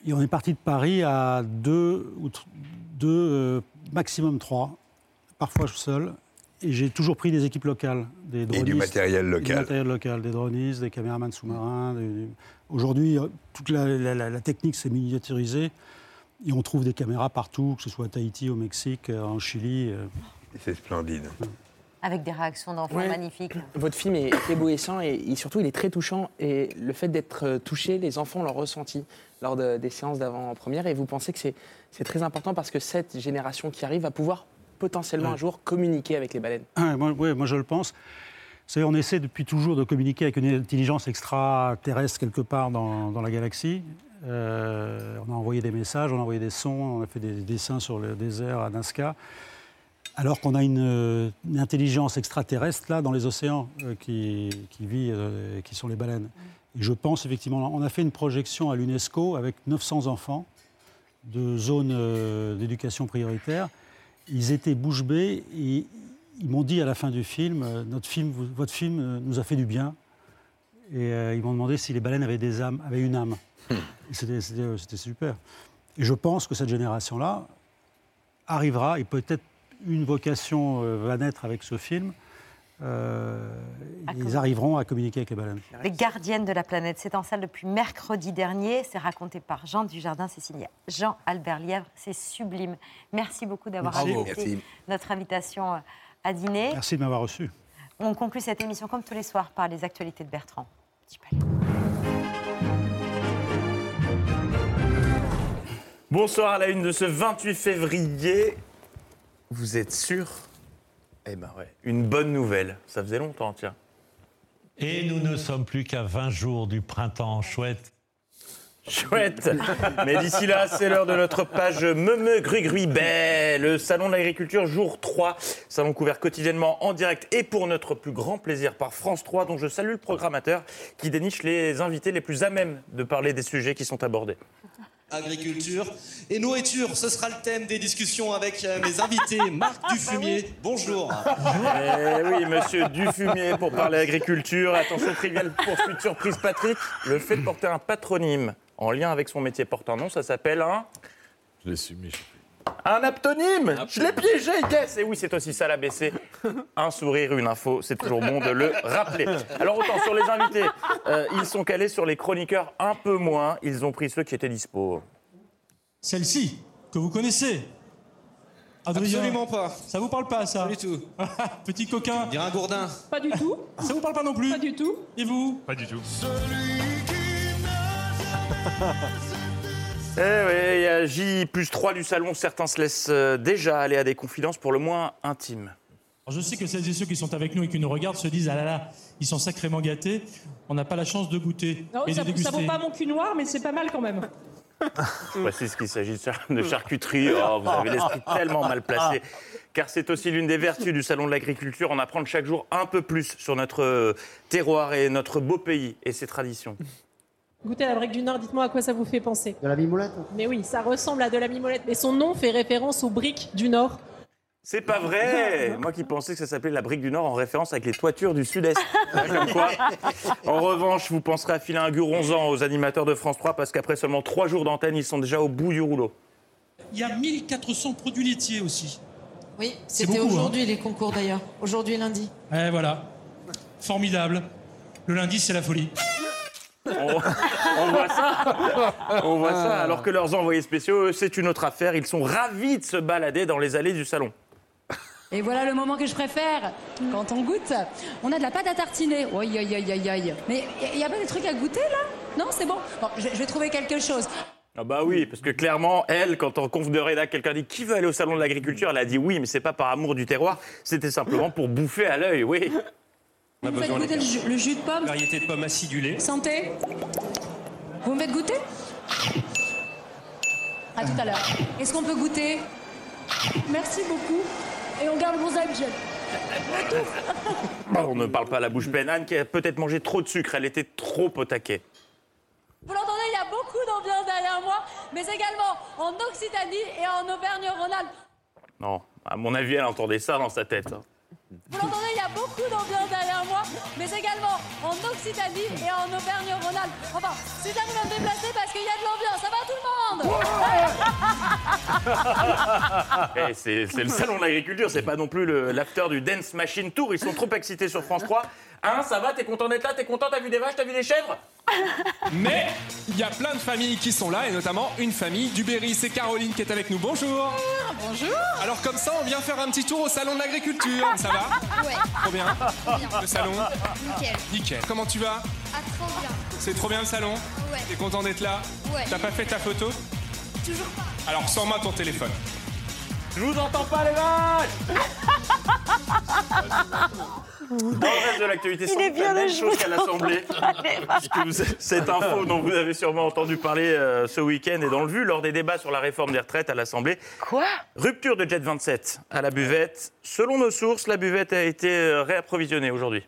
Et on est parti de Paris à deux, ou deux euh, maximum trois, parfois seul. Et j'ai toujours pris des équipes locales, des Et dronistes, du matériel du local. matériel local, des dronistes, des caméramans sous-marins. des- Aujourd'hui, euh, toute la, la- la- la technique s'est miniaturisée et on trouve des caméras partout, que ce soit à Tahiti, au Mexique, euh, en Chili. C'est splendide. Avec des réactions d'enfants Ouais. magnifiques. Votre film est éblouissant et, et surtout il est très touchant. Et le fait d'être euh, touché, les enfants l'ont ressenti lors de- des séances d'avant-première. Et vous pensez que c'est très important parce que cette génération qui arrive va pouvoir potentiellement un jour communiquer avec les baleines Ah, moi, ouais, moi, je le pense. Vous savez, on essaie depuis toujours de communiquer avec une intelligence extraterrestre quelque part dans, dans la galaxie. Euh, on a envoyé des messages, on a envoyé des sons, on a fait des dessins sur le désert à Nazca. Alors qu'on a une, une intelligence extraterrestre là dans les océans euh, qui, qui vit, euh, qui sont les baleines. Je pense effectivement, on a fait une projection à l'UNESCO avec 900 enfants de zones euh, d'éducation prioritaire. Ils étaient bouche bée et ils m'ont dit à la fin du film, euh, notre film, votre film euh, nous a fait du bien. Et euh, ils m'ont demandé si les baleines avaient des âmes, avaient une âme. Euh, c'était super. Et je pense que cette génération-là arrivera et peut-être une vocation euh, va naître avec ce film. Euh, ils arriveront à communiquer avec les baleines. Les gardiennes de la planète, c'est en salle depuis mercredi dernier. C'est raconté par Jean Dujardin, c'est signé Jean-Albert Lièvre. C'est sublime. Merci beaucoup d'avoir accepté notre invitation euh, à dîner. Merci de m'avoir reçu. On conclut cette émission comme tous les soirs par les actualités de Bertrand. Bonsoir à la une de ce 28 février. Vous êtes sûr? Eh ben ouais, une bonne nouvelle. Ça faisait longtemps, tiens. Et nous ne sommes plus qu'à 20 jours du printemps chouette. Chouette Mais d'ici là, c'est l'heure de notre page Meumeu Grugruy Bay, le salon de l'agriculture jour 3. Salon couvert quotidiennement en direct et pour notre plus grand plaisir par France 3, dont je salue le programmateur qui déniche les invités les plus à même de parler des sujets qui sont abordés. Agriculture et nourriture, ce sera le thème des discussions avec euh, mes invités. Marc Dufumier, bonjour. Eh oui, monsieur Dufumier, pour parler agriculture. Attention, trivial poursuite surprise, Patrick. Le fait de porter un patronyme en lien avec son métier porte un nom, ça s'appelle un. Je l'ai su, mais je- Un aptonyme Je l'ai piégé, yes Et oui, c'est aussi ça l'ABC. Un sourire, une info, c'est toujours bon de le rappeler. Alors autant sur les invités, euh, ils sont calés sur les chroniqueurs un peu moins. Ils ont pris ceux qui étaient dispo. Celle-ci, que vous connaissez. Adrien, Absolument pas. Ça vous parle pas, ça Pas du tout. Petit coquin. Dire un gourdin. Pas du tout. Ça vous parle pas non plus Pas du tout. Et vous? Pas du tout. Eh oui, il y a J plus 3 du salon. Certains se laissent euh, déjà aller à des confidences pour le moins intimes. Alors, Je sais que celles et ceux qui sont avec nous et qui nous regardent se disent Ah là là, ils sont sacrément gâtés. On n'a pas la chance de goûter Non, et ça, de déguster. ça vaut pas mon cul noir, mais c'est pas mal quand même. Je précise qu'il s'agit de charcuterie. Oh, vous avez l'esprit tellement mal placé. Car c'est aussi l'une des vertus du Salon de l'Agriculture, en apprendre chaque jour un peu plus sur notre euh, terroir et notre beau pays et ses traditions. Goûtez à la brique du Nord, dites-moi à quoi ça vous fait penser. De la mimolette Mais oui, ça ressemble à de la mimolette, mais son nom fait référence aux briques du Nord. C'est pas vrai Moi qui pensais que ça s'appelait la brique du Nord en référence avec les toitures du Sud-Est. Comme quoi. En revanche, vous penserez à filer un guronzan aux animateurs de France 3 parce qu'après seulement trois jours d'antenne, ils sont déjà au bout du rouleau. Il y a 1400 produits laitiers aussi. Oui, c'était hein. aujourd'hui les concours d'ailleurs. Aujourd'hui lundi. Eh voilà. Formidable. Le lundi, c'est la folie. On, on voit ça. On voit ça. Alors que leurs envoyés spéciaux, c'est une autre affaire. Ils sont ravis de se balader dans les allées du salon. Et voilà le moment que je préfère, quand on goûte. On a de la pâte à tartiner. Aïe, aïe, aïe, aïe. Mais il n'y a pas des trucs à goûter là? Non, c'est bon. Bon, je, je vais trouver quelque chose. Ah bah oui, parce que clairement, elle, quand en conf de rédac, quelqu'un dit qui veut aller au salon de l'agriculture, elle a dit oui, mais c'est pas par amour du terroir, c'était simplement pour bouffer à l'œil, oui. Vous me faites goûter le jus, le jus de pomme Variété de pommes acidulées. Santé Vous me faites goûter À tout à l'heure. Est-ce qu'on peut goûter Merci beaucoup. Et on garde vos Bah, on ne parle pas à la bouche pleine. Anne qui a peut-être mangé trop de sucre, elle était trop au taquet. Vous l'entendez, il y a beaucoup d'ambiance derrière moi, mais également en Occitanie et en Auvergne-Rhône-Alpes. Non, à mon avis, elle entendait ça dans sa tête. Vous l'entendez, il y a beaucoup d'ambiance derrière moi, mais également en Occitanie et en Auvergne-Rhône-Alpes. Enfin, si j'arrive à me déplacer parce qu'il y a de l'ambiance, ça va tout le monde Eh, c'est le salon de l'agriculture, c'est pas non plus l'after du Dance Machine Tour. Ils sont trop excités sur France 3. Hein, ça va T'es content d'être là T'es content T'as vu des vaches T'as vu des chèvres? Mais il y a plein de familles qui sont là, et notamment une famille du Berry. C'est Caroline qui est avec nous. Bonjour. Bonjour. Alors comme ça, on vient faire un petit tour au salon de l'agriculture. Ça va Ouais. Trop bien. Le salon Nickel. Nickel. Comment tu vas Ah, trop bien. C'est trop bien le salon Ouais. T'es content d'être là Ouais. T'as pas fait ta photo Toujours pas. Alors sors-moi ton téléphone. Je vous entends pas, les vaches Dans le reste de l'actualité, Il sans est doute bien la même chose qu'à l'Assemblée. Cette info dont vous avez sûrement entendu parler euh, ce week-end est dans le vu lors des débats sur la réforme des retraites à l'Assemblée. Quoi? Rupture de Jet 27 à la buvette. Selon nos sources, la buvette a été euh, réapprovisionnée aujourd'hui.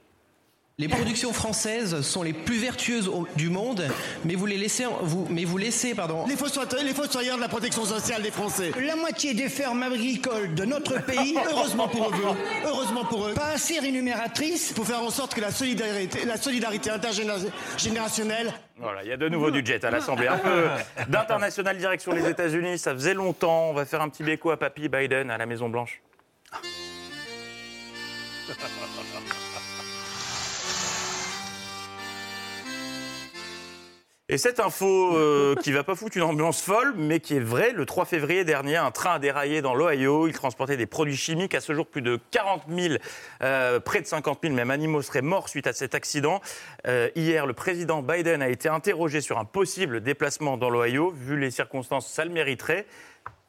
Les productions françaises sont les plus vertueuses au- du monde, mais vous les laissez, vous, mais vous laissez, pardon. Les fossoyeurs, les fossoyeurs de la protection sociale des Français. La moitié des fermes agricoles de notre pays, heureusement pour eux, heureusement pour eux, pas assez rémunératrices pour faire en sorte que la solidarité, la solidarité intergénérationnelle Voilà, il y a de nouveau du jet à l'Assemblée. Un peu d'international direction les États-Unis, ça faisait longtemps. On va faire un petit béco à Papy Biden à la Maison-Blanche. Et cette info euh, qui va pas foutre une ambiance folle, mais qui est vraie, le 3 février dernier, un train a déraillé dans l'Ohio. Il transportait des produits chimiques. À ce jour, plus de 40 000, euh, près de 50 000 même animaux seraient morts suite à cet accident. Euh, hier, le président Biden a été interrogé sur un possible déplacement dans l'Ohio. Vu les circonstances, ça le mériterait.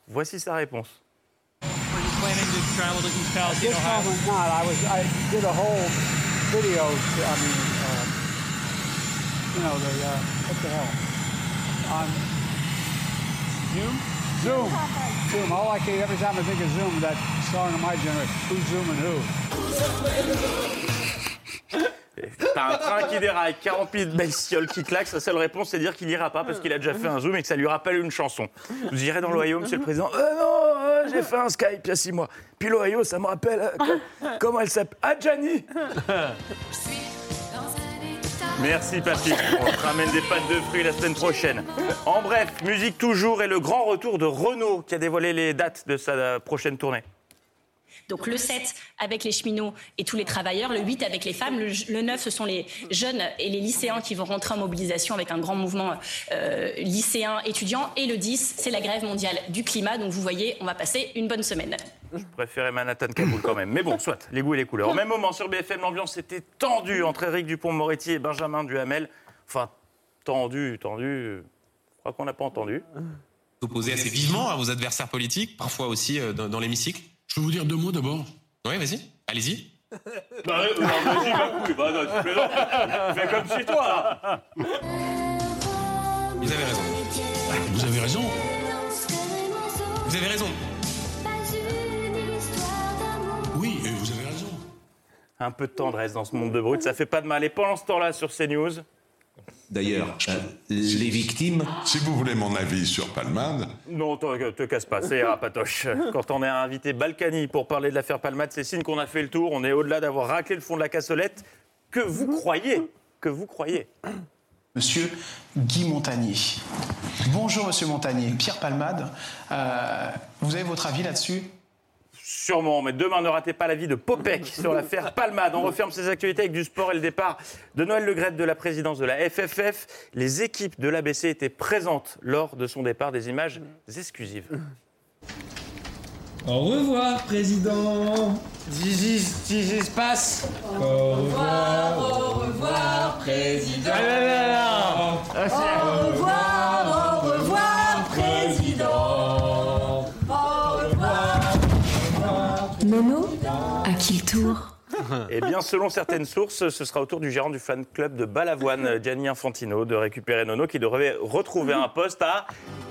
Voici sa réponse. I you know, the, uh, what the hell? On Zoom? Zoom. Zoom. All I can, every time I think of Zoom, that song of my generation, who's zooming who? T'as un train qui déraille, 40 000 bestioles qui claquent. Sa seule réponse, c'est dire qu'il ira pas parce qu'il a déjà fait un zoom et que ça lui rappelle une chanson. Vous irez dans l'Ohio, monsieur le président Euh, Non, euh, j'ai fait un Skype il y a six mois. Puis l'Ohio, ça me rappelle. euh, co- comment elle s'appelle? Ah, Gianni Merci Patrick, on te ramène des pâtes de fruits la semaine prochaine. En bref, musique toujours et le grand retour de Renault qui a dévoilé les dates de sa prochaine tournée. Donc le 7 avec les cheminots et tous les travailleurs, le 8 avec les femmes, le, le 9 ce sont les jeunes et les lycéens qui vont rentrer en mobilisation avec un grand mouvement euh, lycéen étudiant et le 10 c'est la grève mondiale du climat. Donc vous voyez, on va passer une bonne semaine. Je préférais Manhattan Kaboul quand même. Mais bon, soit, les goûts et les couleurs. Au même moment, sur BFM, l'ambiance était tendue entre Éric Dupont-Moretti et Benjamin Duhamel. Enfin, tendue, tendue. Je crois qu'on n'a pas entendu. Opposé assez vivement à vos adversaires politiques, parfois aussi euh, dans, dans l'hémicycle? Je peux vous dire deux mots d'abord Oui, vas-y, allez-y. Bah, euh, bah, vas-y, couille, bah, non, tu plaisantes. Fais comme chez toi, là. Vous avez raison. Vous avez raison. Vous avez raison. Oui, et vous avez raison. Un peu de tendresse dans ce monde de brut, ça fait pas de mal. Et pendant ce temps-là, sur CNews, D'ailleurs, euh, les victimes. Si vous voulez mon avis sur Palmade, Non, te, te casse pas, c'est Patoche. Quand on est invité Balkany pour parler de l'affaire Palmade, c'est signe qu'on a fait le tour. On est au-delà d'avoir raclé le fond de la cassolette. Que vous croyez? Que vous croyez? Monsieur Guy Montagnier. Bonjour Monsieur Montagnier. Pierre Palmade, euh, vous avez votre avis là-dessus? Sûrement, mais demain, ne ratez pas l'avis de Popek sur l'affaire Palmade. On referme ses actualités avec du sport et le départ de Noël Le Graët de la présidence de la FFF. Les équipes de l'ABC étaient présentes lors de son départ. Des images exclusives. Au revoir, président. Se passe. Au revoir, au revoir, président. Au revoir, Eh bien, selon certaines sources, ce sera au tour du gérant du fan club de Balavoine, Gianni Infantino, de récupérer Nono, qui devrait retrouver un poste à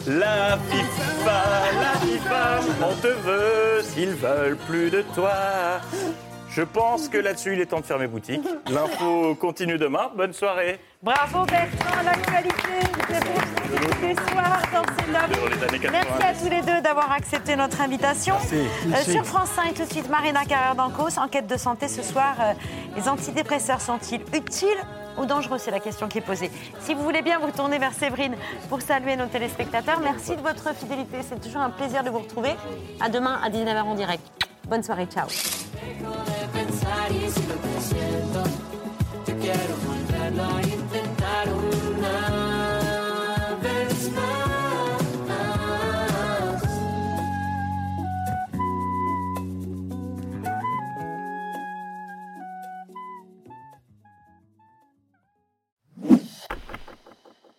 la FIFA. La FIFA, on te veut s'ils veulent plus de toi. Je pense que là-dessus, il est temps de fermer boutique. L'info continue demain. Bonne soirée. Bravo Bertrand, l'actualité, c'est pour vous tous les soirs dans ces Dans lobbies. les années 90. Merci à tous les deux d'avoir accepté notre invitation. Merci. Euh, sur France 5, tout de suite, Marina Carrère d'Ancos, enquête de santé ce soir. euh, les antidépresseurs sont-ils utiles ou dangereux? C'est la question qui est posée. Si vous voulez bien vous tourner vers Séverine pour saluer nos téléspectateurs, merci de votre fidélité. C'est toujours un plaisir de vous retrouver. À demain à 19h en direct. Bonne soirée, ciao.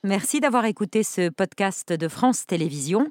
Merci d'avoir écouté ce podcast de France Télévisions.